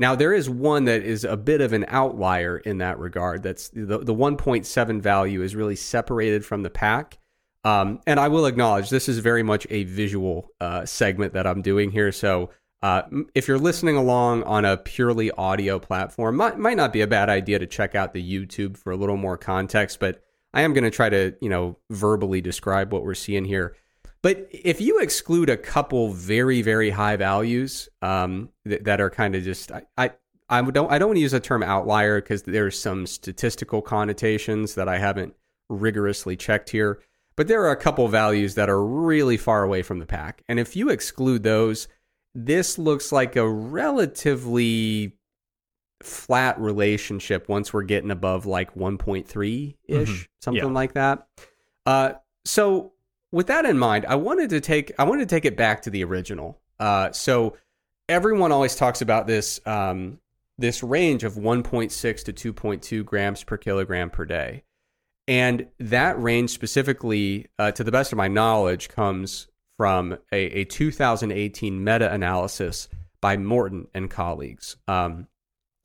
Now, there is one that is a bit of an outlier in that regard. That's the, the 1.7 value is really separated from the pack. Um, and I will acknowledge this is very much a visual uh, segment that I'm doing here. So uh, if you're listening along on a purely audio platform, might, might not be a bad idea to check out the YouTube for a little more context. But I am going to try to, you know, verbally describe what we're seeing here. But if you exclude a couple very, very high values um, th- that are kind of just, I, I, I don't, I don't want to use the term outlier because there's some statistical connotations that I haven't rigorously checked here. But there are a couple values that are really far away from the pack, and if you exclude those, this looks like a relatively flat relationship once we're getting above like 1.3 ish, mm-hmm. something yeah. like that. Uh, so with that in mind, I wanted to take I wanted to take it back to the original. Uh, so everyone always talks about this um, this range of 1.6 to 2.2 grams per kilogram per day, and that range specifically, uh, to the best of my knowledge, comes from a, a 2018 meta analysis by Morton and colleagues. Um,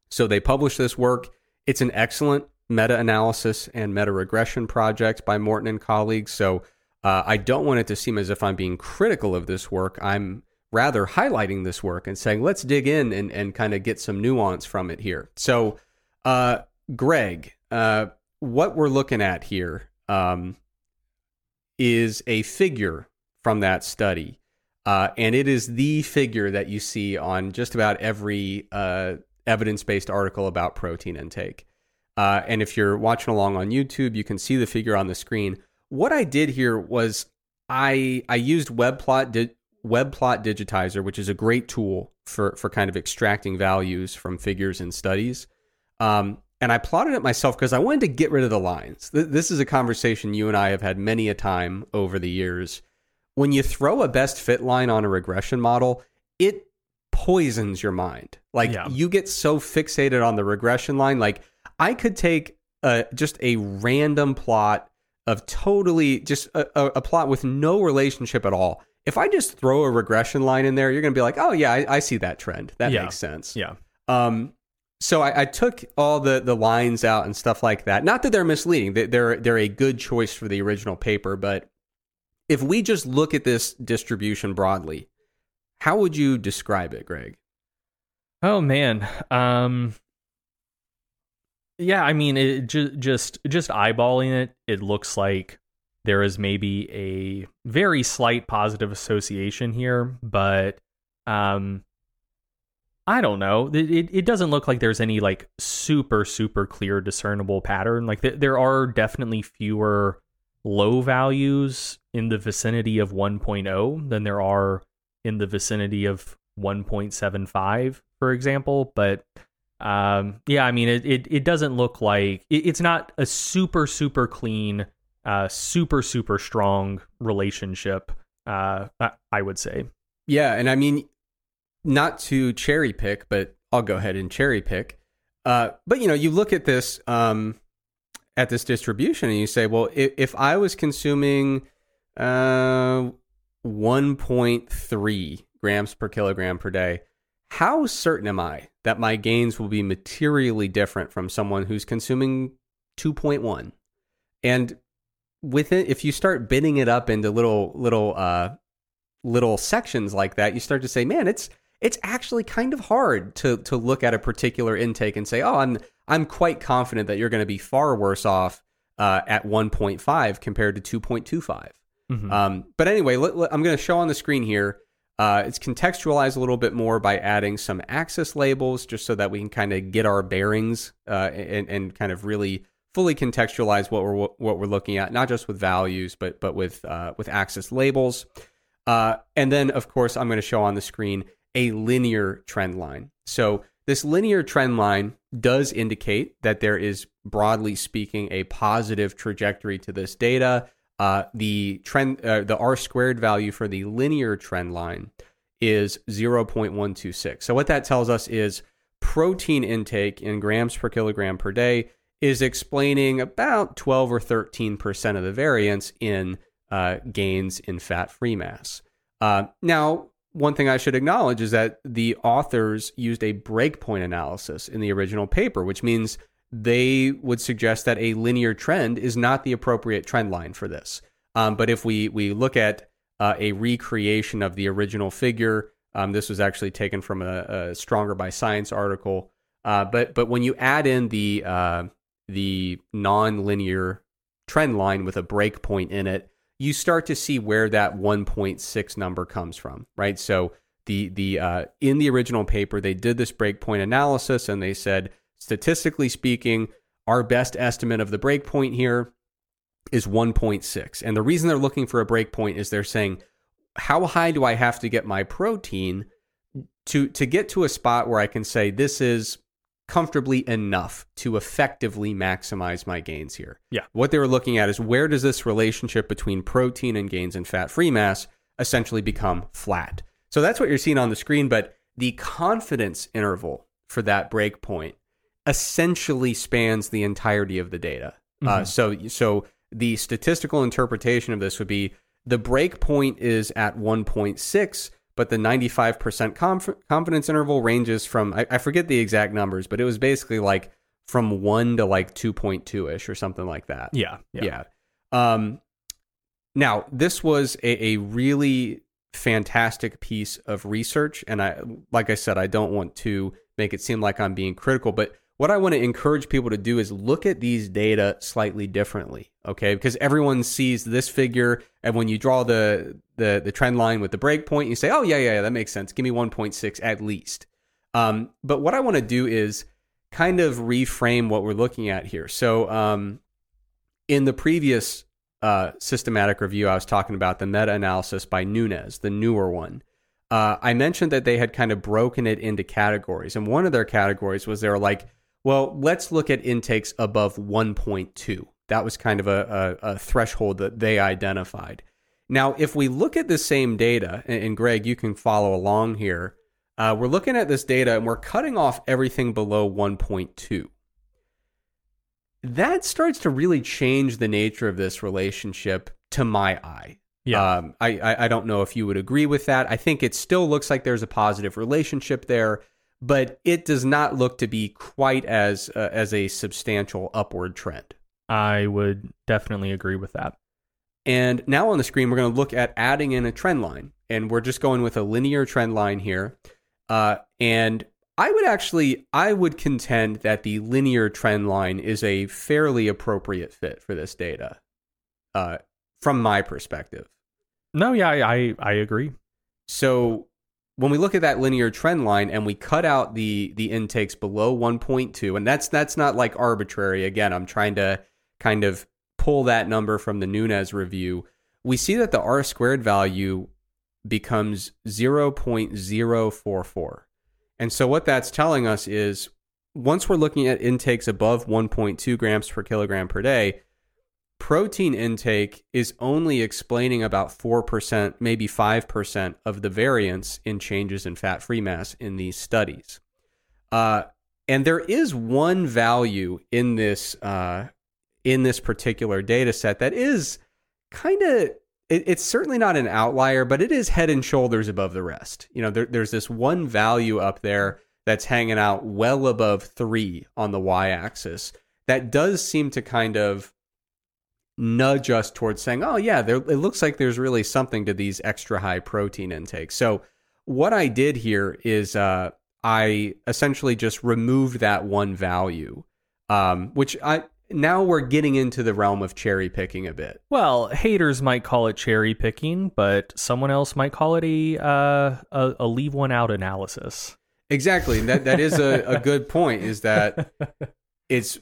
so they published this work. It's an excellent meta analysis and meta regression project by Morton and colleagues. So uh, I don't want it to seem as if I'm being critical of this work. I'm rather highlighting this work and saying, let's dig in and, and kind of get some nuance from it here. So, uh, Greg, uh, what we're looking at here um, is a figure from that study. Uh, and it is the figure that you see on just about every uh, evidence based article about protein intake. Uh, and if you're watching along on YouTube, you can see the figure on the screen. What I did here was I I used WebPlot di- WebPlot Digitizer, which is a great tool for for kind of extracting values from figures and studies. Um, and I plotted it myself because I wanted to get rid of the lines. Th- this is a conversation you and I have had many a time over the years when you throw a best fit line on a regression model, it poisons your mind. Like Yeah. you get so fixated on the regression line. Like I could take uh, just a random plot of totally just a, a, plot with no relationship at all. If I just throw a regression line in there, you're going to be like, oh yeah, I, I see that trend. That Yeah. makes sense. Yeah. Um, so I, I took all the the lines out and stuff like that. Not that they're misleading; They- they're they're a good choice for the original paper. But if we just look at this distribution broadly, how would you describe it, Greg? Oh man. Um Yeah, I mean it ju- just just eyeballing it, it looks like there is maybe a very slight positive association here, but um I don't know. It, it, it doesn't look like there's any like super super clear discernible pattern. Like th- there are definitely fewer low values in the vicinity of 1.0 than there are in the vicinity of 1.75 for example but um yeah i mean it it, it doesn't look like it, it's not a super super clean uh super super strong relationship uh I, would say Yeah, and I mean, not to cherry pick, but I'll go ahead and cherry pick. Uh, but you know, you look at this um, at this distribution, and you say, well, if, if I was consuming uh, 1.3 grams per kilogram per day, how certain am I that my gains will be materially different from someone who's consuming 2.1? And with it, if you start bidding it up into little little uh, little sections like that, you start to say, man, it's it's actually kind of hard to to look at a particular intake and say, oh, I'm I'm quite confident that you're going to be far worse off uh, at 1.5 compared to 2.25. Mhm. Um, but anyway, let, let- I'm going to show on the screen here. Uh, it's contextualized a little bit more by adding some axis labels, just so that we can kind of get our bearings uh, and, and kind of really fully contextualize what we're what we're looking at, not just with values, but but with uh, with axis labels. Uh, and then, of course, I'm going to show on the screen a linear trend line. So this linear trend line does indicate that there is, broadly speaking, a positive trajectory to this data. Uh, the trend, uh, the R squared value for the linear trend line is 0.126. So what that tells us is protein intake in grams per kilogram per day is explaining about 12 or 13 percent of the variance in uh, gains in fat-free mass. Uh, now, one thing I should acknowledge is that the authors used a breakpoint analysis in the original paper, which means they would suggest that a linear trend is not the appropriate trend line for this. Um, but if we we look at uh, a recreation of the original figure, um, this was actually taken from a, a Stronger by Science article. Uh, but but when you add in the uh, the non-linear trend line with a breakpoint in it, you start to see where that 1.6 number comes from, right? So the the uh, in the original paper they did this breakpoint analysis and they said statistically speaking, our best estimate of the breakpoint here is 1.6. And the reason they're looking for a breakpoint is they're saying how high do I have to get my protein to to get to a spot where I can say this is comfortably enough to effectively maximize my gains here. Yeah. What they were looking at is where does this relationship between protein and gains in fat free mass essentially become flat. So that's what you're seeing on the screen, but the confidence interval for that breakpoint essentially spans the entirety of the data. Uh, Mhm. so so the statistical interpretation of this would be the breakpoint is at 1.6 but the 95% conf- confidence interval ranges from I, I forget the exact numbers but it was basically like from 1 to like 2.2ish or something like that yeah yeah yeah. Um, now, this was a, a really fantastic piece of research, and I, like I said, I don't want to make it seem like I'm being critical, but what I want to encourage people to do is look at these data slightly differently, okay? Because everyone sees this figure, and when you draw the the, the trend line with the breakpoint, you say, "Oh yeah, yeah, yeah, that makes sense. Give me 1.6 at least." Um, but what I want to do is kind of reframe what we're looking at here. So, um, in the previous uh, systematic review, I was talking about the meta analysis by Nunes, the newer one. Uh, I mentioned that they had kind of broken it into categories. And one of their categories was they were like, well, let's look at intakes above 1.2. That was kind of a, a, a threshold that they identified. Now, if we look at the same data, and, and Greg, you can follow along here, uh, we're looking at this data and we're cutting off everything below 1.2. That starts to really change the nature of this relationship to my eye. Yeah. Um, I, I I don't know if you would agree with that. I think it still looks like there's a positive relationship there, but it does not look to be quite as uh, as a substantial upward trend. I would definitely agree with that. And now on the screen, we're going to look at adding in a trend line. And we're just going with a linear trend line here. Uh, and I would actually, I would contend that the linear trend line is a fairly appropriate fit for this data, uh, from my perspective. No, yeah, I, I, I agree. So when we look at that linear trend line and we cut out the the intakes below 1.2, and that's that's not like arbitrary. Again, I'm trying to kind of pull that number from the Nunes review. We see that the R squared value becomes 0.044. And so what that's telling us is once we're looking at intakes above 1.2 grams per kilogram per day, protein intake is only explaining about 4%, maybe 5% of the variance in changes in fat free mass in these studies. Uh, and there is one value in this uh, in this particular data set that is kind of it, it's certainly not an outlier, but it is head and shoulders above the rest. You know, there, there's this one value up there that's hanging out well above three on the y axis that does seem to kind of nudge us towards saying, oh, yeah, there, it looks like there's really something to these extra high protein intakes. So, what I did here is uh, I essentially just removed that one value, um, which I now we're getting into the realm of cherry picking a bit. Well, haters might call it cherry picking, but someone else might call it a uh, a, a leave one out analysis. Exactly. That that is a, a good point. Is that it's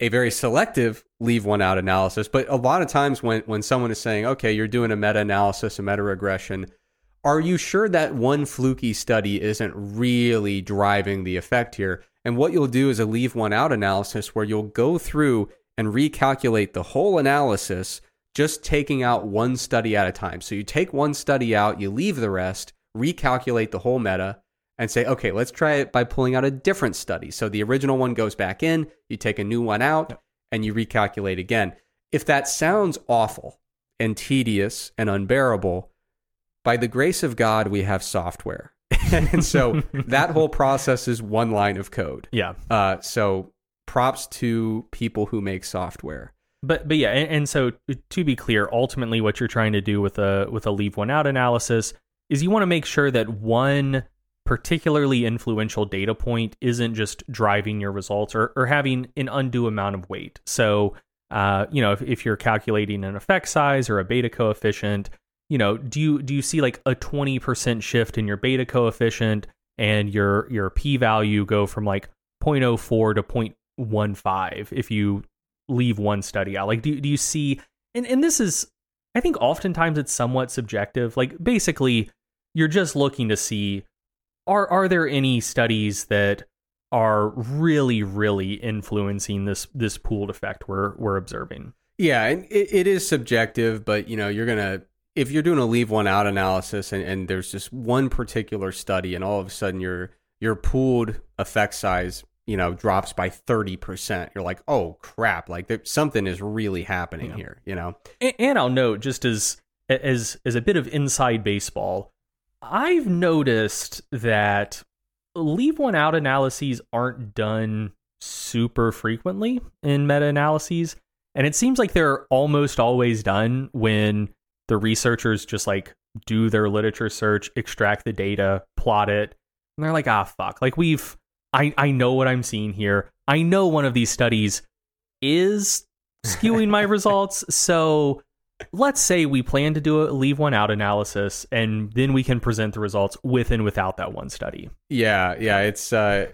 a very selective leave one out analysis. But a lot of times when when someone is saying, okay, you're doing a meta analysis, a meta regression, are you sure that one fluky study isn't really driving the effect here? And what you'll do is a leave one out analysis where you'll go through and recalculate the whole analysis, just taking out one study at a time. So you take one study out, you leave the rest, recalculate the whole meta, and say, okay, let's try it by pulling out a different study. So the original one goes back in, you take a new one out, and you recalculate again. If that sounds awful and tedious and unbearable, by the grace of God, we have software. and so that whole process is one line of code. Yeah. Uh, so props to people who make software. But but yeah, and, and so to be clear, ultimately what you're trying to do with a with a leave one out analysis is you want to make sure that one particularly influential data point isn't just driving your results or, or having an undue amount of weight. So, uh, you know, if, if you're calculating an effect size or a beta coefficient, you know, do you do you see like a 20% shift in your beta coefficient and your your p value go from like 0.04 to 0.15 if you leave one study out? Like do do you see and and this is I think oftentimes it's somewhat subjective. Like basically you're just looking to see are are there any studies that are really really influencing this this pooled effect we're we're observing? Yeah, and it, it is subjective, but you know, you're gonna if you're doing a leave one out analysis and, and there's just one particular study and all of a sudden your your pooled effect size you know drops by 30% you're like oh crap like there, something is really happening Yeah. here you know And, and I'll note just as as as a bit of inside baseball, I've noticed that leave one out analyses aren't done super frequently in meta analyses, and it seems like they're almost always done when the researchers just like do their literature search, extract the data, plot it, and they're like, ah, fuck. Like we've, I I know what I'm seeing here. I know one of these studies is skewing my results, so let's say we plan to do a leave one out analysis and then we can present the results with and without that one study. yeah yeah it's uh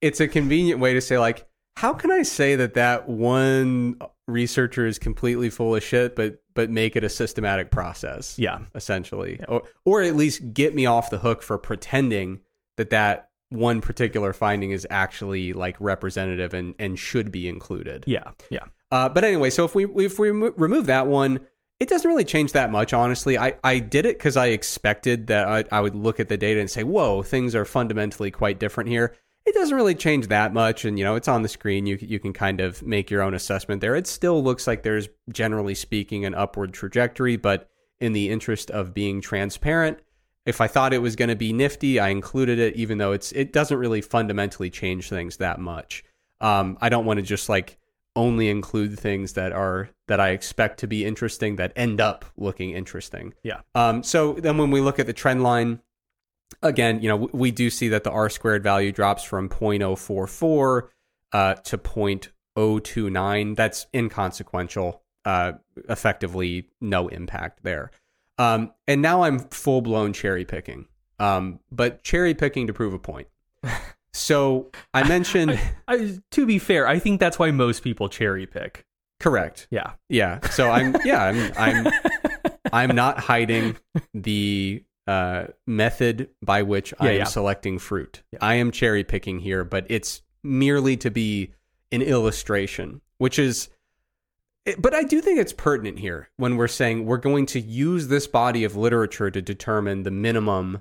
it's a convenient way to say like how can i say that that one researcher is completely full of shit but but make it a systematic process Yeah. essentially or or at least get me off the hook for pretending that that one particular finding is actually like representative and and should be included Yeah. Yeah. Uh, but anyway, so if we if we remove that one, it doesn't really change that much, honestly. I, I did it because I expected that I, I would look at the data and say, whoa, things are fundamentally quite different here. It doesn't really change that much. And, you know, it's on the screen. You, you can kind of make your own assessment there. It still looks like there's, generally speaking, an upward trajectory. But in the interest of being transparent, if I thought it was going to be nifty, I included it, even though it's it doesn't really fundamentally change things that much. Um, I don't want to just like only include things that are that I expect to be interesting that end up looking interesting. Yeah. Um, so then when we look at the trend line, again, you know, we, we do see that the R squared value drops from 0.044 uh, to 0.029. That's inconsequential. Uh, effectively, no impact there. Um, and now I'm full blown cherry picking. Um, but cherry picking to prove a point. So I mentioned. I, I, to be fair, I think that's why most people cherry pick. Correct. Yeah. Yeah. So I'm. Yeah. I'm. I'm. I'm not hiding the uh, method by which Yeah, I am yeah. selecting fruit. Yeah. I am cherry picking here, but it's merely to be an illustration, which is. But I do think it's pertinent here when we're saying we're going to use this body of literature to determine the minimum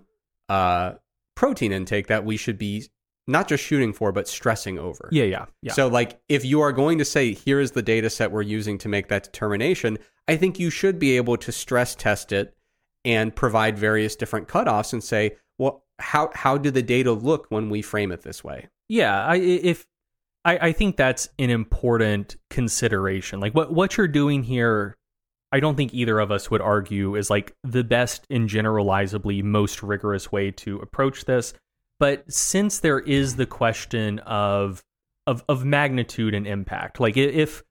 uh, protein intake that we should be not just shooting for, but stressing over. Yeah. Yeah. Yeah. So, like, if you are going to say, here is the data set we're using to make that determination, I think you should be able to stress test it and provide various different cutoffs and say, well, how, how do the data look when we frame it this way? yeah. I if I, I think that's an important consideration. Like what what you're doing here, I don't think either of us would argue is like the best and generalizably most rigorous way to approach this. But since there is the question of of of magnitude and impact, like if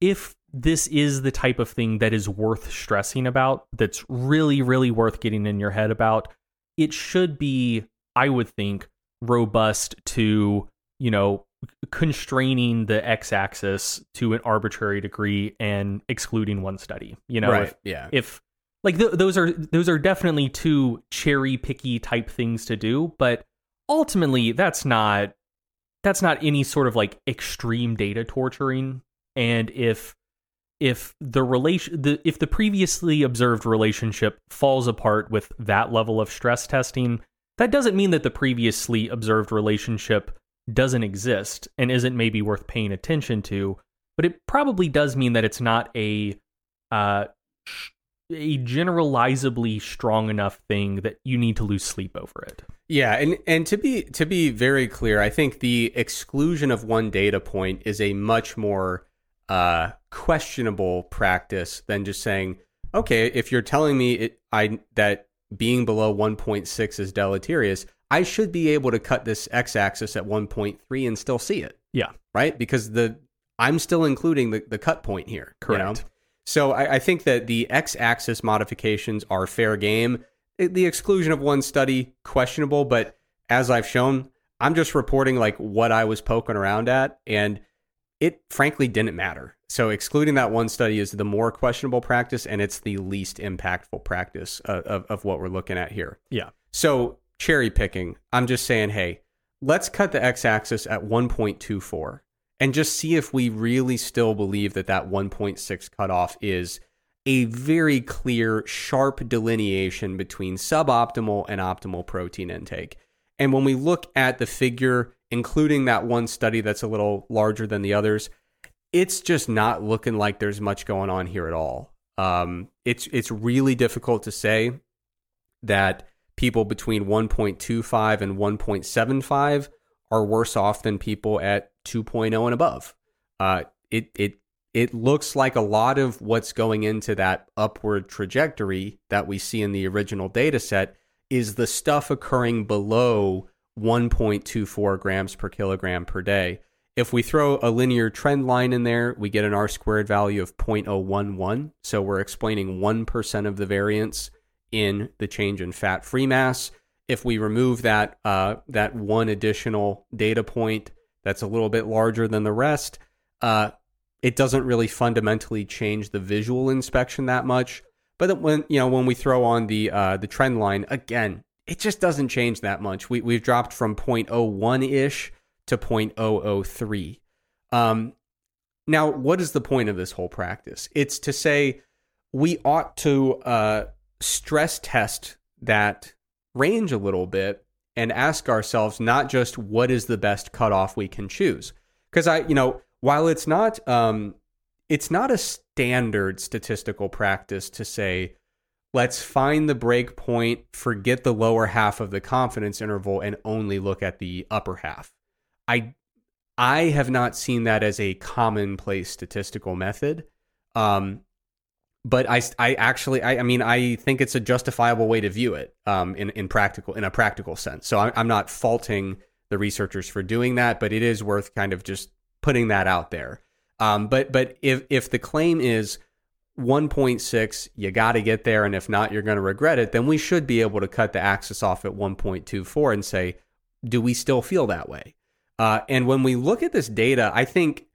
if this is the type of thing that is worth stressing about, that's really really worth getting in your head about, it should be, I would think, robust to you know constraining the x-axis to an arbitrary degree and excluding one study. You know, if, yeah. if like th- those are those are definitely two cherry picky type things to do but ultimately that's not that's not any sort of like extreme data torturing. And if if the relation the if the previously observed relationship falls apart with that level of stress testing that doesn't mean that the previously observed relationship doesn't exist and isn't maybe worth paying attention to but it probably does mean that it's not a uh a generalizably strong enough thing that you need to lose sleep over it. Yeah, and and to be to be very clear, I think the exclusion of one data point is a much more uh, questionable practice than just saying, okay, if you're telling me it, I that being below 1.6 is deleterious, I should be able to cut this x-axis at 1.3 and still see it, Yeah, right? Because the I'm still including the, the cut point here. you know? So I, I think that the x-axis modifications are fair game. Eh, the exclusion of one study questionable, but as I've shown, I'm just reporting like what I was poking around at, and it frankly didn't matter. So excluding that one study is the more questionable practice, and it's the least impactful practice of, of, of what we're looking at here. Yeah. So cherry picking, I'm just saying, hey, let's cut the x-axis at 1.24 and just see if we really still believe that that 1.6 cutoff is a very clear, sharp delineation between suboptimal and optimal protein intake. And when we look at the figure, including that one study that's a little larger than the others, it's just not looking like there's much going on here at all. Um, it's it's really difficult to say that people between 1.25 and 1.75 are worse off than people at 2.0 and above. Uh, it it it looks like a lot of what's going into that upward trajectory that we see in the original data set is the stuff occurring below 1.24 grams per kilogram per day. If we throw a linear trend line in there, we get an R squared value of 0.011. So we're explaining 1% of the variance in the change in fat free mass. If we remove that uh, that one additional data point that's a little bit larger than the rest, uh, it doesn't really fundamentally change the visual inspection that much. But when you know when we throw on the uh, the trend line again, it just doesn't change that much. We we've dropped from 0.01 ish to 0.003. Um, now, what is the point of this whole practice? It's to say we ought to uh, stress test that range a little bit and ask ourselves not just what is the best cutoff we can choose. Because I, you know, while it's not, um, it's not a standard statistical practice to say, let's find the break point, forget the lower half of the confidence interval, and only look at the upper half. I, I have not seen that as a commonplace statistical method. Um, but I, I actually, I, I mean, I think it's a justifiable way to view it um, in, in practical, in a practical sense. So I'm, I'm not faulting the researchers for doing that, but it is worth kind of just putting that out there. Um, but but if if the claim is 1.6, you got to get there, and if not, you're going to regret it. Then we should be able to cut the axis off at 1.24 and say, do we still feel that way? Uh, and when we look at this data, I think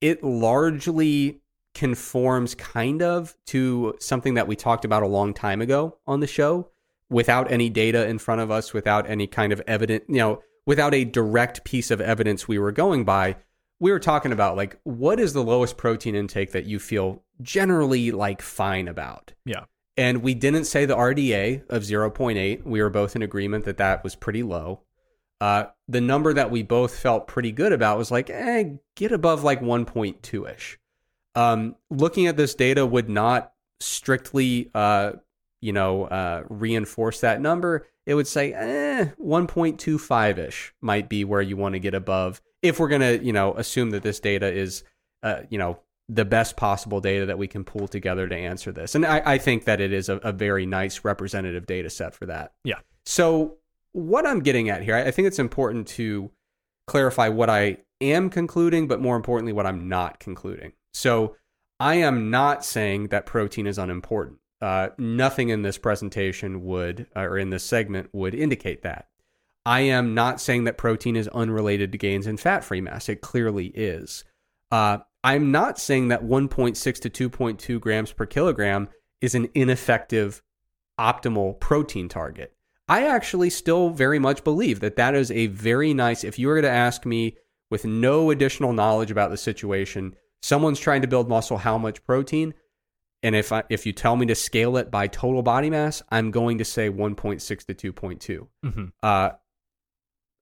it largely conforms kind of to something that we talked about a long time ago on the show without any data in front of us, without any kind of evidence, you know, without a direct piece of evidence we were going by. We were talking about like what is the lowest protein intake that you feel generally like fine about. Yeah. And we didn't say the RDA of 0.8. We were both in agreement that that was pretty low. Uh, the number that we both felt pretty good about was like, eh, get above like 1.2 ish um, looking at this data would not strictly, uh, you know, uh, reinforce that number. It would say, eh, 1.25 ish might be where you want to get above if we're going to, you know, assume that this data is, uh, you know, the best possible data that we can pull together to answer this. And I, I think that it is a, a, very nice representative data set for that. Yeah. So, what I'm getting at here, I, I think it's important to clarify what I am concluding, but more importantly, what I'm not concluding. So I am not saying that protein is unimportant. Uh, nothing in this presentation would, or in this segment, would indicate that. I am not saying that protein is unrelated to gains in fat free mass. It clearly is. Uh, I'm not saying that 1.6 to 2.2 grams per kilogram is an ineffective optimal protein target. I actually still very much believe that that is a very nice, if you were to ask me with no additional knowledge about the situation, someone's trying to build muscle, how much protein? And if I, if you tell me to scale it by total body mass, I'm going to say 1.6 to 2.2. Mm-hmm. Uh,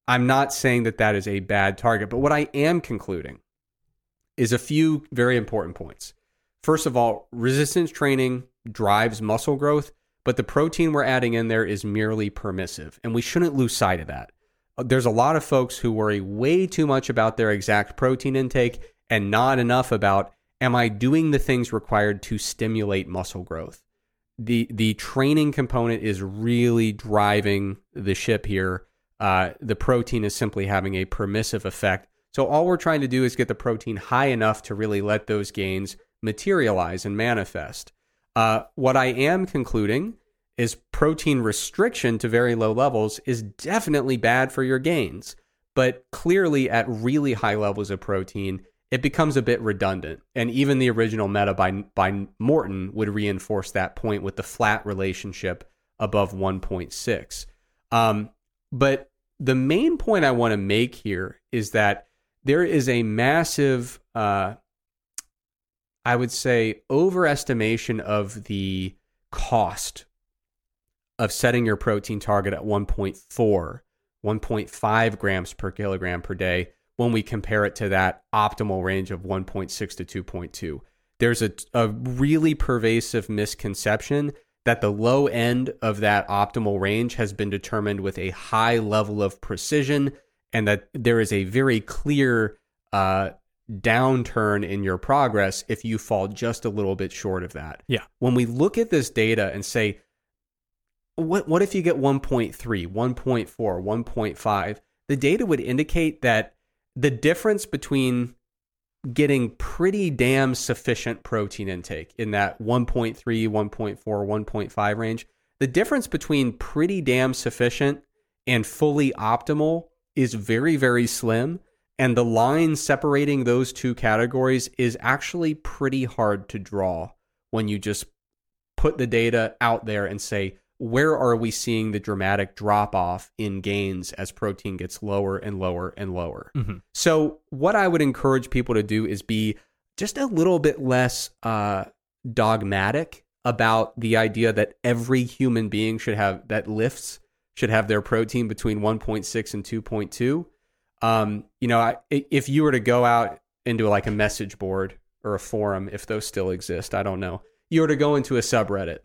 I'm not saying that that is a bad target, but what I am concluding is a few very important points. First of all, resistance training drives muscle growth, but the protein we're adding in there is merely permissive, and we shouldn't lose sight of that. There's a lot of folks who worry way too much about their exact protein intake and not enough about am I doing the things required to stimulate muscle growth? The the training component is really driving the ship here. Uh, the protein is simply having a permissive effect. So all we're trying to do is get the protein high enough to really let those gains materialize and manifest. Uh, what I am concluding is protein restriction to very low levels is definitely bad for your gains, but clearly at really high levels of protein, it becomes a bit redundant. And even the original meta by by Morton would reinforce that point with the flat relationship above 1.6. Um, but the main point I want to make here is that there is a massive, uh, I would say, overestimation of the cost of setting your protein target at 1.4, 1.5 grams per kilogram per day when we compare it to that optimal range of 1.6 to 2.2. There's a, a really pervasive misconception that the low end of that optimal range has been determined with a high level of precision and that there is a very clear uh, downturn in your progress if you fall just a little bit short of that. Yeah. When we look at this data and say, what, what if you get 1.3, 1.4, 1.5? The data would indicate that the difference between getting pretty damn sufficient protein intake in that 1.3, 1.4, 1.5 range, the difference between pretty damn sufficient and fully optimal is very, very slim. And the line separating those two categories is actually pretty hard to draw when you just put the data out there and say, where are we seeing the dramatic drop off in gains as protein gets lower and lower and lower? Mm-hmm. So, what I would encourage people to do is be just a little bit less uh, dogmatic about the idea that every human being should have that lifts should have their protein between 1.6 and 2.2. Um, you know, I, if you were to go out into like a message board or a forum, if those still exist, I don't know. You were to go into a subreddit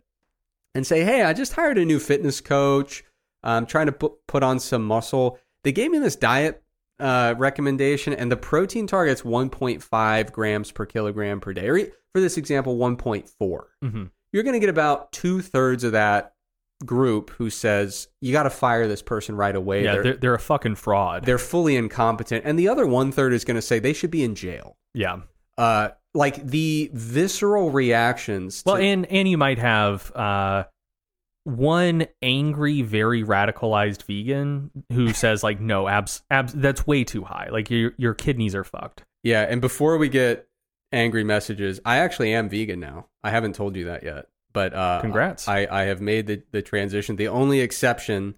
and say, "Hey, I just hired a new fitness coach. I'm trying to put put on some muscle." They gave me this diet uh, recommendation, and the protein target's 1.5 grams per kilogram per day. Or for this example, 1.4. Mm-hmm. You're going to get about two thirds of that group who says you got to fire this person right away. Yeah, they're, they're, they're a fucking fraud. they're fully incompetent, and the other one third is going to say they should be in jail. yeah. Uh, like the visceral reactions. To, Well, and and you might have uh, one angry, very radicalized vegan who says like, no, abs, abs, that's way too high. Like your your kidneys are fucked. yeah, and before we get angry messages, I actually am vegan now. I haven't told you that yet, but uh, Congrats. I, I have made the, the transition. The only exception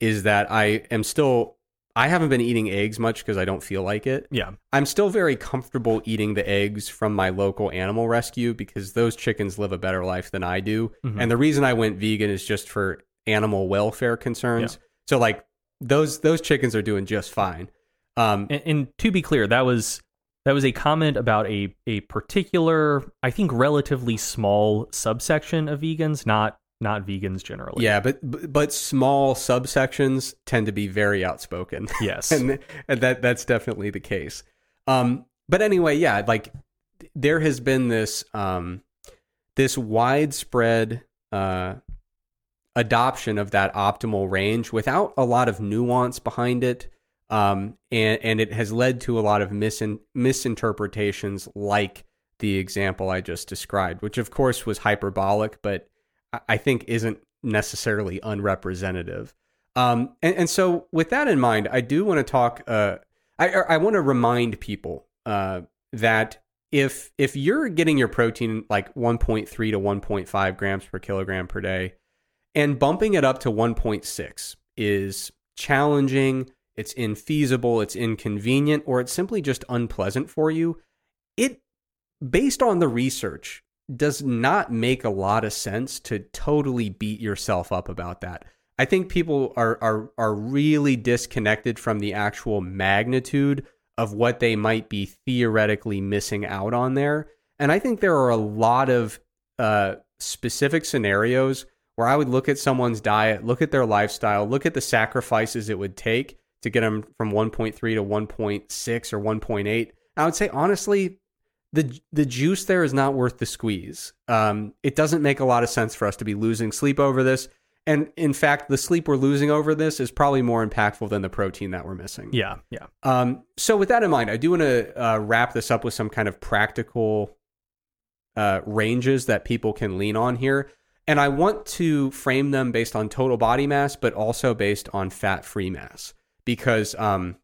is that I am still. I haven't been eating eggs much because I don't feel like it. Yeah. I'm still very comfortable eating the eggs from my local animal rescue because those chickens live a better life than I do. Mhm. And the reason I went vegan is just for animal welfare concerns. So like those those chickens are doing just fine. Um And, and to be clear, that was that was a comment about a a particular, I think, relatively small subsection of vegans, not not vegans generally. yeah, but but small subsections tend to be very outspoken. Yes. and, and that that's definitely the case. Um, but anyway, yeah, like there has been this um, this widespread uh, adoption of that optimal range without a lot of nuance behind it, um, and and it has led to a lot of misin- misinterpretations, like the example I just described, which of course was hyperbolic, but I- think isn't necessarily unrepresentative. Um, and, and so, with that in mind, I do want to talk. Uh, I I want to remind people uh, that if if you're getting your protein like 1.3 to 1.5 grams per kilogram per day, and bumping it up to 1.6 is challenging, it's infeasible, it's inconvenient, or it's simply just unpleasant for you, it based on the research does not make a lot of sense to totally beat yourself up about that. I think people are are are really disconnected from the actual magnitude of what they might be theoretically missing out on there. And I think there are a lot of uh, specific scenarios where I would look at someone's diet, look at their lifestyle, look at the sacrifices it would take to get them from 1.3 to 1.6 or 1.8. I would say honestly, the the juice there is not worth the squeeze. Um, it doesn't make a lot of sense for us to be losing sleep over this. And in fact, the sleep we're losing over this is probably more impactful than the protein that we're missing. yeah. Yeah. Um, so with that in mind, I do want to uh, wrap this up with some kind of practical uh, ranges that people can lean on here, and I want to frame them based on total body mass, but also based on fat-free mass, because um,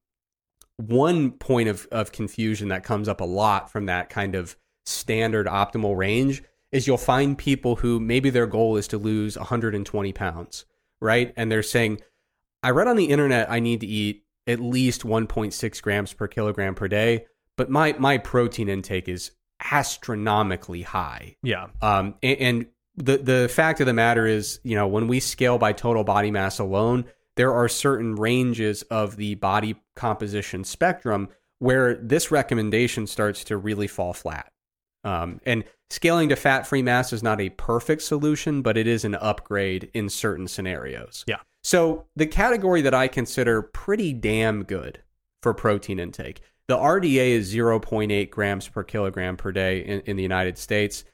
one point of of confusion that comes up a lot from that kind of standard optimal range is you'll find people who maybe their goal is to lose 120 pounds, right? And they're saying, I read on the internet I need to eat at least 1.6 grams per kilogram per day, but my my protein intake is astronomically high. Yeah. Um, and, and the the fact of the matter is, you know, when we scale by total body mass alone, there are certain ranges of the body composition spectrum where this recommendation starts to really fall flat. Um, and scaling to fat free mass is not a perfect solution, but it is an upgrade in certain scenarios. Yeah. So the category that I consider pretty damn good for protein intake, the RDA is 0.8 grams per kilogram per day in, in the United States.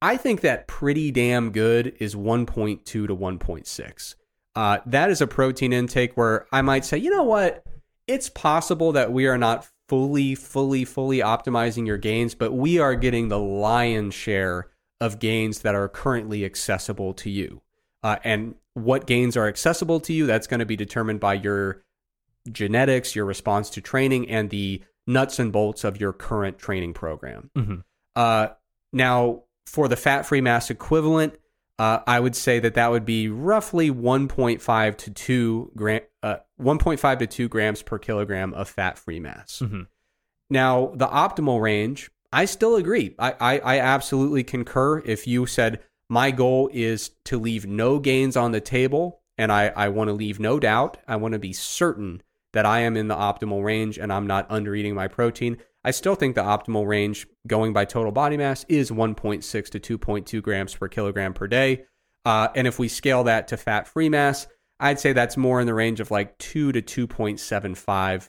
I think that pretty damn good is 1.2 to 1.6. Uh, that is a protein intake where I might say, you know what? It's possible that we are not fully, fully, fully optimizing your gains, but we are getting the lion's share of gains that are currently accessible to you. Uh, and what gains are accessible to you, that's going to be determined by your genetics, your response to training, and the nuts and bolts of your current training program. Mhm. Uh, now, for the fat free mass equivalent, uh, I would say that that would be roughly 1.5 to 2 gram, uh, 1.5 to 2 grams per kilogram of fat free mass. Mhm. Now, the optimal range, I still agree. I, I, I absolutely concur. If you said My goal is to leave no gains on the table, and I, I want to leave no doubt. I want to be certain that I am in the optimal range and I'm not under eating my protein. I still think the optimal range going by total body mass is 1.6 to 2.2 grams per kilogram per day. Uh, and if we scale that to fat free mass, I'd say that's more in the range of like 2 to 2.75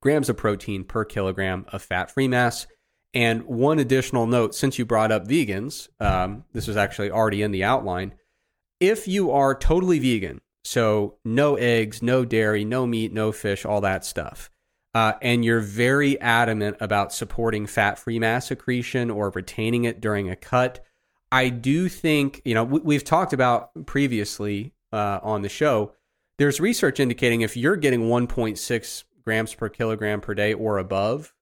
grams of protein per kilogram of fat free mass. And one additional note since you brought up vegans, um, this was actually already in the outline. If you are totally vegan, so no eggs, no dairy, no meat, no fish, all that stuff, uh, and you're very adamant about supporting fat free mass accretion or retaining it during a cut, I do think, you know, we, have talked about previously uh, on the show, there's research indicating if you're getting 1.6 grams per kilogram per day or above,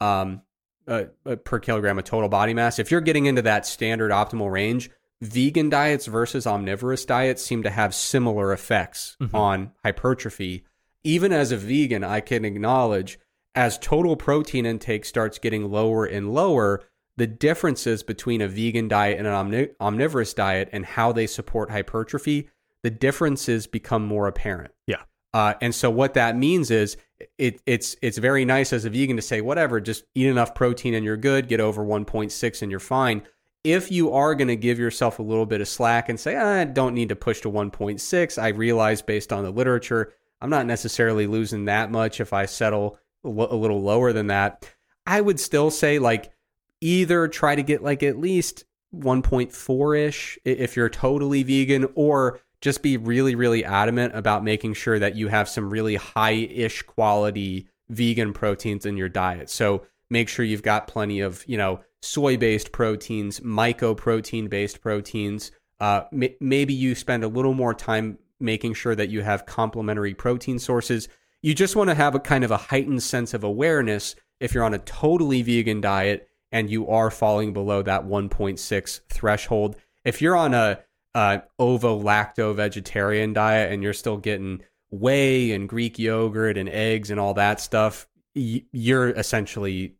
um, uh, uh, per kilogram of total body mass. If you're getting into that standard optimal range, vegan diets versus omnivorous diets seem to have similar effects mm-hmm. on hypertrophy. Even as a vegan, I can acknowledge as total protein intake starts getting lower and lower, the differences between a vegan diet and an omni- omnivorous diet and how they support hypertrophy, the differences become more apparent. Yeah. Uh, and so what that means is it, it's it's very nice as a vegan to say whatever, just eat enough protein and you're good. Get over 1.6 and you're fine. If you are going to give yourself a little bit of slack and say ah, I don't need to push to 1.6, I realize based on the literature, I'm not necessarily losing that much if I settle a little lower than that. I would still say like either try to get like at least 1.4 ish if you're totally vegan, or just be really, really adamant about making sure that you have some really high ish quality vegan proteins in your diet. So make sure you've got plenty of, you know, soy based proteins, mycoprotein based proteins. Uh, maybe you spend a little more time making sure that you have complementary protein sources. You just want to have a kind of a heightened sense of awareness if you're on a totally vegan diet and you are falling below that 1.6 threshold. If you're on a uh, ovo lacto vegetarian diet and you're still getting whey and Greek yogurt and eggs and all that stuff, you're essentially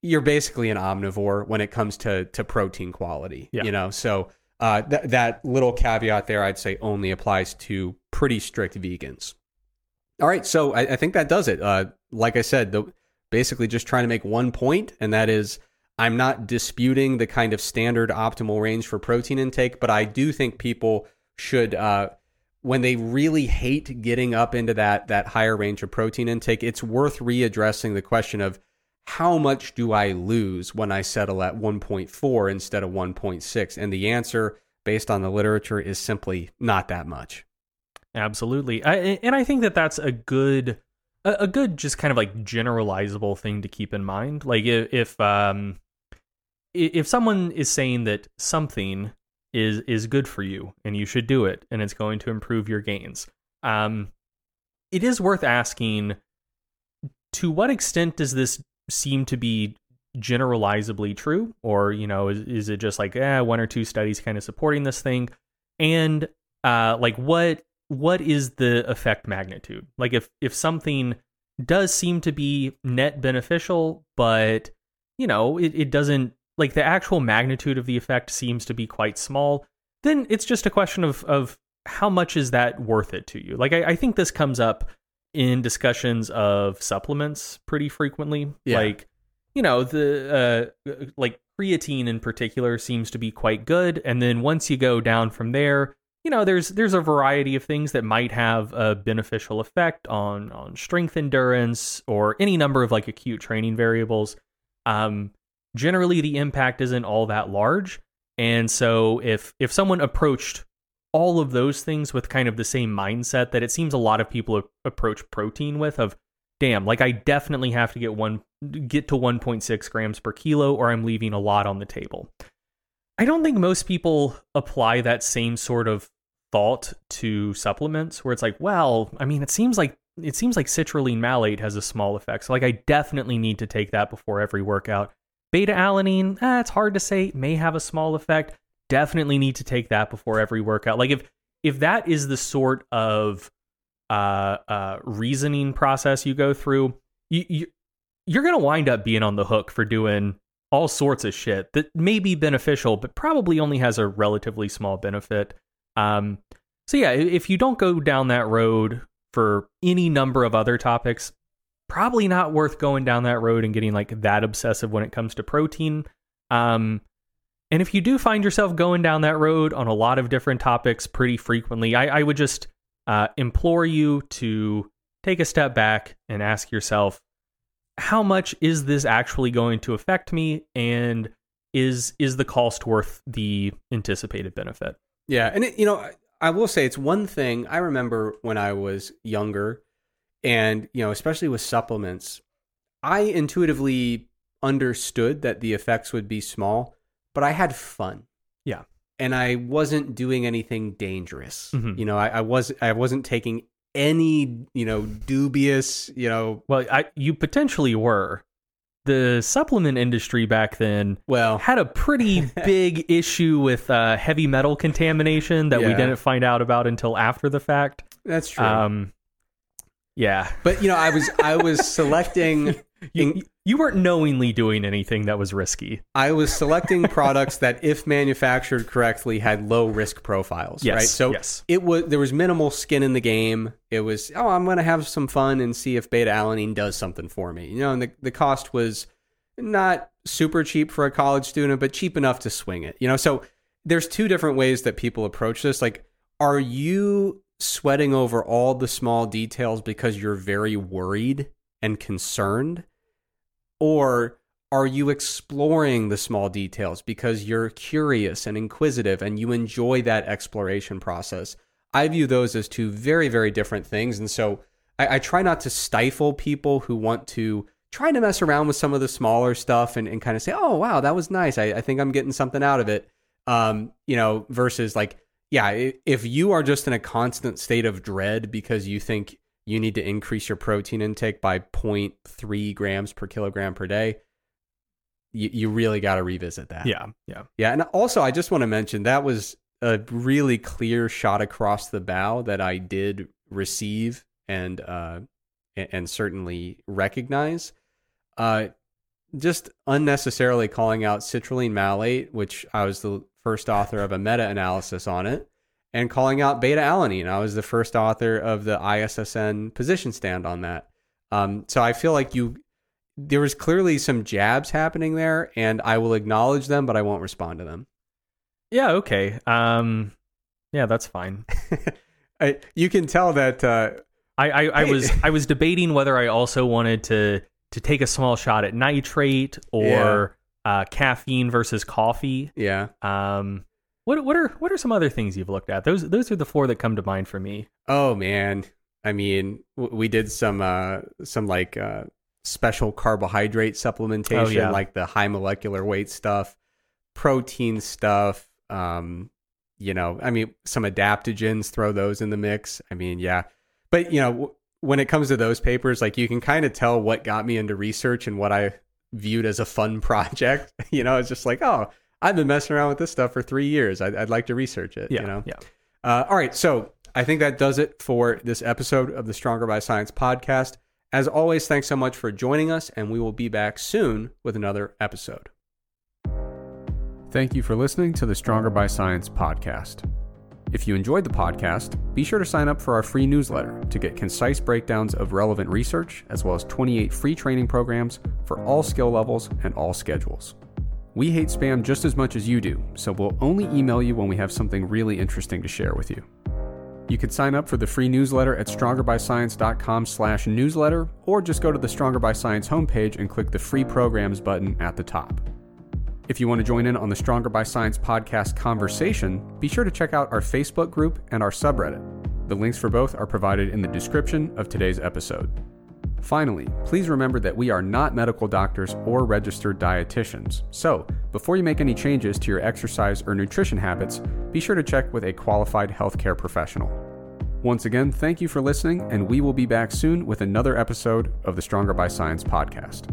you're basically an omnivore when it comes to to protein quality. Yeah. You know, so uh, th- that little caveat there, I'd say, only applies to pretty strict vegans. All right, so I, I think that does it. Uh, like I said, the, basically just trying to make one point, and that is I'm not disputing the kind of standard optimal range for protein intake, but I do think people should, uh, when they really hate getting up into that that higher range of protein intake, it's worth readdressing the question of how much do I lose when I settle at 1.4 instead of 1.6? And the answer, based on the literature, is simply not that much. Absolutely, I, and I think that that's a good a, good just kind of like generalizable thing to keep in mind like if, um if someone is saying that something is is good for you and you should do it and it's going to improve your gains um it is worth asking to what extent does this seem to be generalizably true? Or you know is, is it just like eh, one or two studies kind of supporting this thing? And uh like what what is the effect magnitude? Like if if something does seem to be net beneficial but you know it, it doesn't like the actual magnitude of the effect seems to be quite small, then it's just a question of of how much is that worth it to you? Like I, I think this comes up in discussions of supplements pretty frequently. Yeah. Like, you know, the uh like creatine in particular seems to be quite good. And then once you go down from there, you know, there's there's a variety of things that might have a beneficial effect on on strength endurance or any number of like acute training variables. Um, generally the impact isn't all that large. And so if if someone approached all of those things with kind of the same mindset that it seems a lot of people approach protein with of damn like i definitely have to get one get to 1.6 grams per kilo or i'm leaving a lot on the table. I don't think most people apply that same sort of thought to supplements where it's like well i mean it seems like it seems like citrulline malate has a small effect. So like i definitely need to take that before every workout. Beta alanine, eh, it's hard to say, may have a small effect. Definitely need to take that before every workout. Like if if that is the sort of uh, uh, reasoning process you go through, you, you you're gonna wind up being on the hook for doing all sorts of shit that may be beneficial, but probably only has a relatively small benefit. Um, so yeah, if you don't go down that road for any number of other topics, probably not worth going down that road and getting like that obsessive when it comes to protein. Um, and if you do find yourself going down that road on a lot of different topics pretty frequently, I, I would just uh, implore you to take a step back and ask yourself, how much is this actually going to affect me, and is is the cost worth the anticipated benefit? Yeah, and it, you know, I will say it's one thing I remember when I was younger, and you know, especially with supplements, I intuitively understood that the effects would be small, but I had fun. Yeah. And I wasn't doing anything dangerous. Mhm. You know, I, I was I wasn't taking any, you know, dubious, you know, Well, I, you potentially were. The supplement industry back then well, had a pretty big issue with uh, heavy metal contamination that we didn't find out about until after the fact. that's true. Um, yeah, but you know, I was I was selecting you, In- you weren't knowingly doing anything that was risky. I was selecting products that, if manufactured correctly, had low risk profiles. Yes, right. So yes. it was there was minimal skin in the game. It was oh, I'm going to have some fun and see if beta alanine does something for me. You know, and the the cost was not super cheap for a college student, but cheap enough to swing it. You know, so there's two different ways that people approach this. Like, are you sweating over all the small details because you're very worried and concerned? Or are you exploring the small details because you're curious and inquisitive and you enjoy that exploration process? I view those as two very, very different things. And so I, I try not to stifle people who want to try to mess around with some of the smaller stuff and, and kind of say, oh, wow, that was nice. I, I think I'm getting something out of it. Um, you know, versus like, yeah, if you are just in a constant state of dread because you think you need to increase your protein intake by 0.3 grams per kilogram per day, you, you really got to revisit that. Yeah, yeah. Yeah. And also, I just want to mention that was a really clear shot across the bow that I did receive and, uh, and certainly recognize. Uh, just unnecessarily calling out citrulline malate, which I was the first author of a meta analysis on it, and calling out beta alanine. I was the first author of the ISSN position stand on that. Um, so I feel like you, there was clearly some jabs happening there, and I will acknowledge them, but I won't respond to them. Yeah, okay. Um, yeah, that's fine. I, you can tell that. Uh, I, I, I Hey. was I was debating whether I also wanted to to take a small shot at nitrate or uh, caffeine versus coffee. yeah. Um, what what are what are some other things you've looked at? Those those are the four that come to mind for me. Oh man. I mean, w- we did some uh some like uh special carbohydrate supplementation, Oh, yeah. like the high molecular weight stuff, protein stuff, um you know, I mean, some adaptogens, throw those in the mix. I mean, yeah. But, you know, w- when it comes to those papers, like you can kind of tell what got me into research and what I viewed as a fun project. you know, it's just like, oh, I've been messing around with this stuff for three years. I'd, I'd like to research it. Yeah, you know, yeah. uh, all right, so I think that does it for this episode of the Stronger by Science podcast. As always, thanks so much for joining us, and we will be back soon with another episode. Thank you for listening to the Stronger by Science podcast. If you enjoyed the podcast, be sure to sign up for our free newsletter to get concise breakdowns of relevant research, as well as 28 free training programs for all skill levels and all schedules. We hate spam just as much as you do, so we'll only email you when we have something really interesting to share with you. You can sign up for the free newsletter at strongerbyscience.com slash newsletter, or just go to the Stronger by Science homepage and click the free programs button at the top. If you want to join in on the Stronger by Science podcast conversation, be sure to check out our Facebook group and our subreddit. The links for both are provided in the description of today's episode. Finally, please remember that we are not medical doctors or registered dietitians. So, before you make any changes to your exercise or nutrition habits, be sure to check with a qualified healthcare professional. Once again, thank you for listening, and we will be back soon with another episode of the Stronger by Science podcast.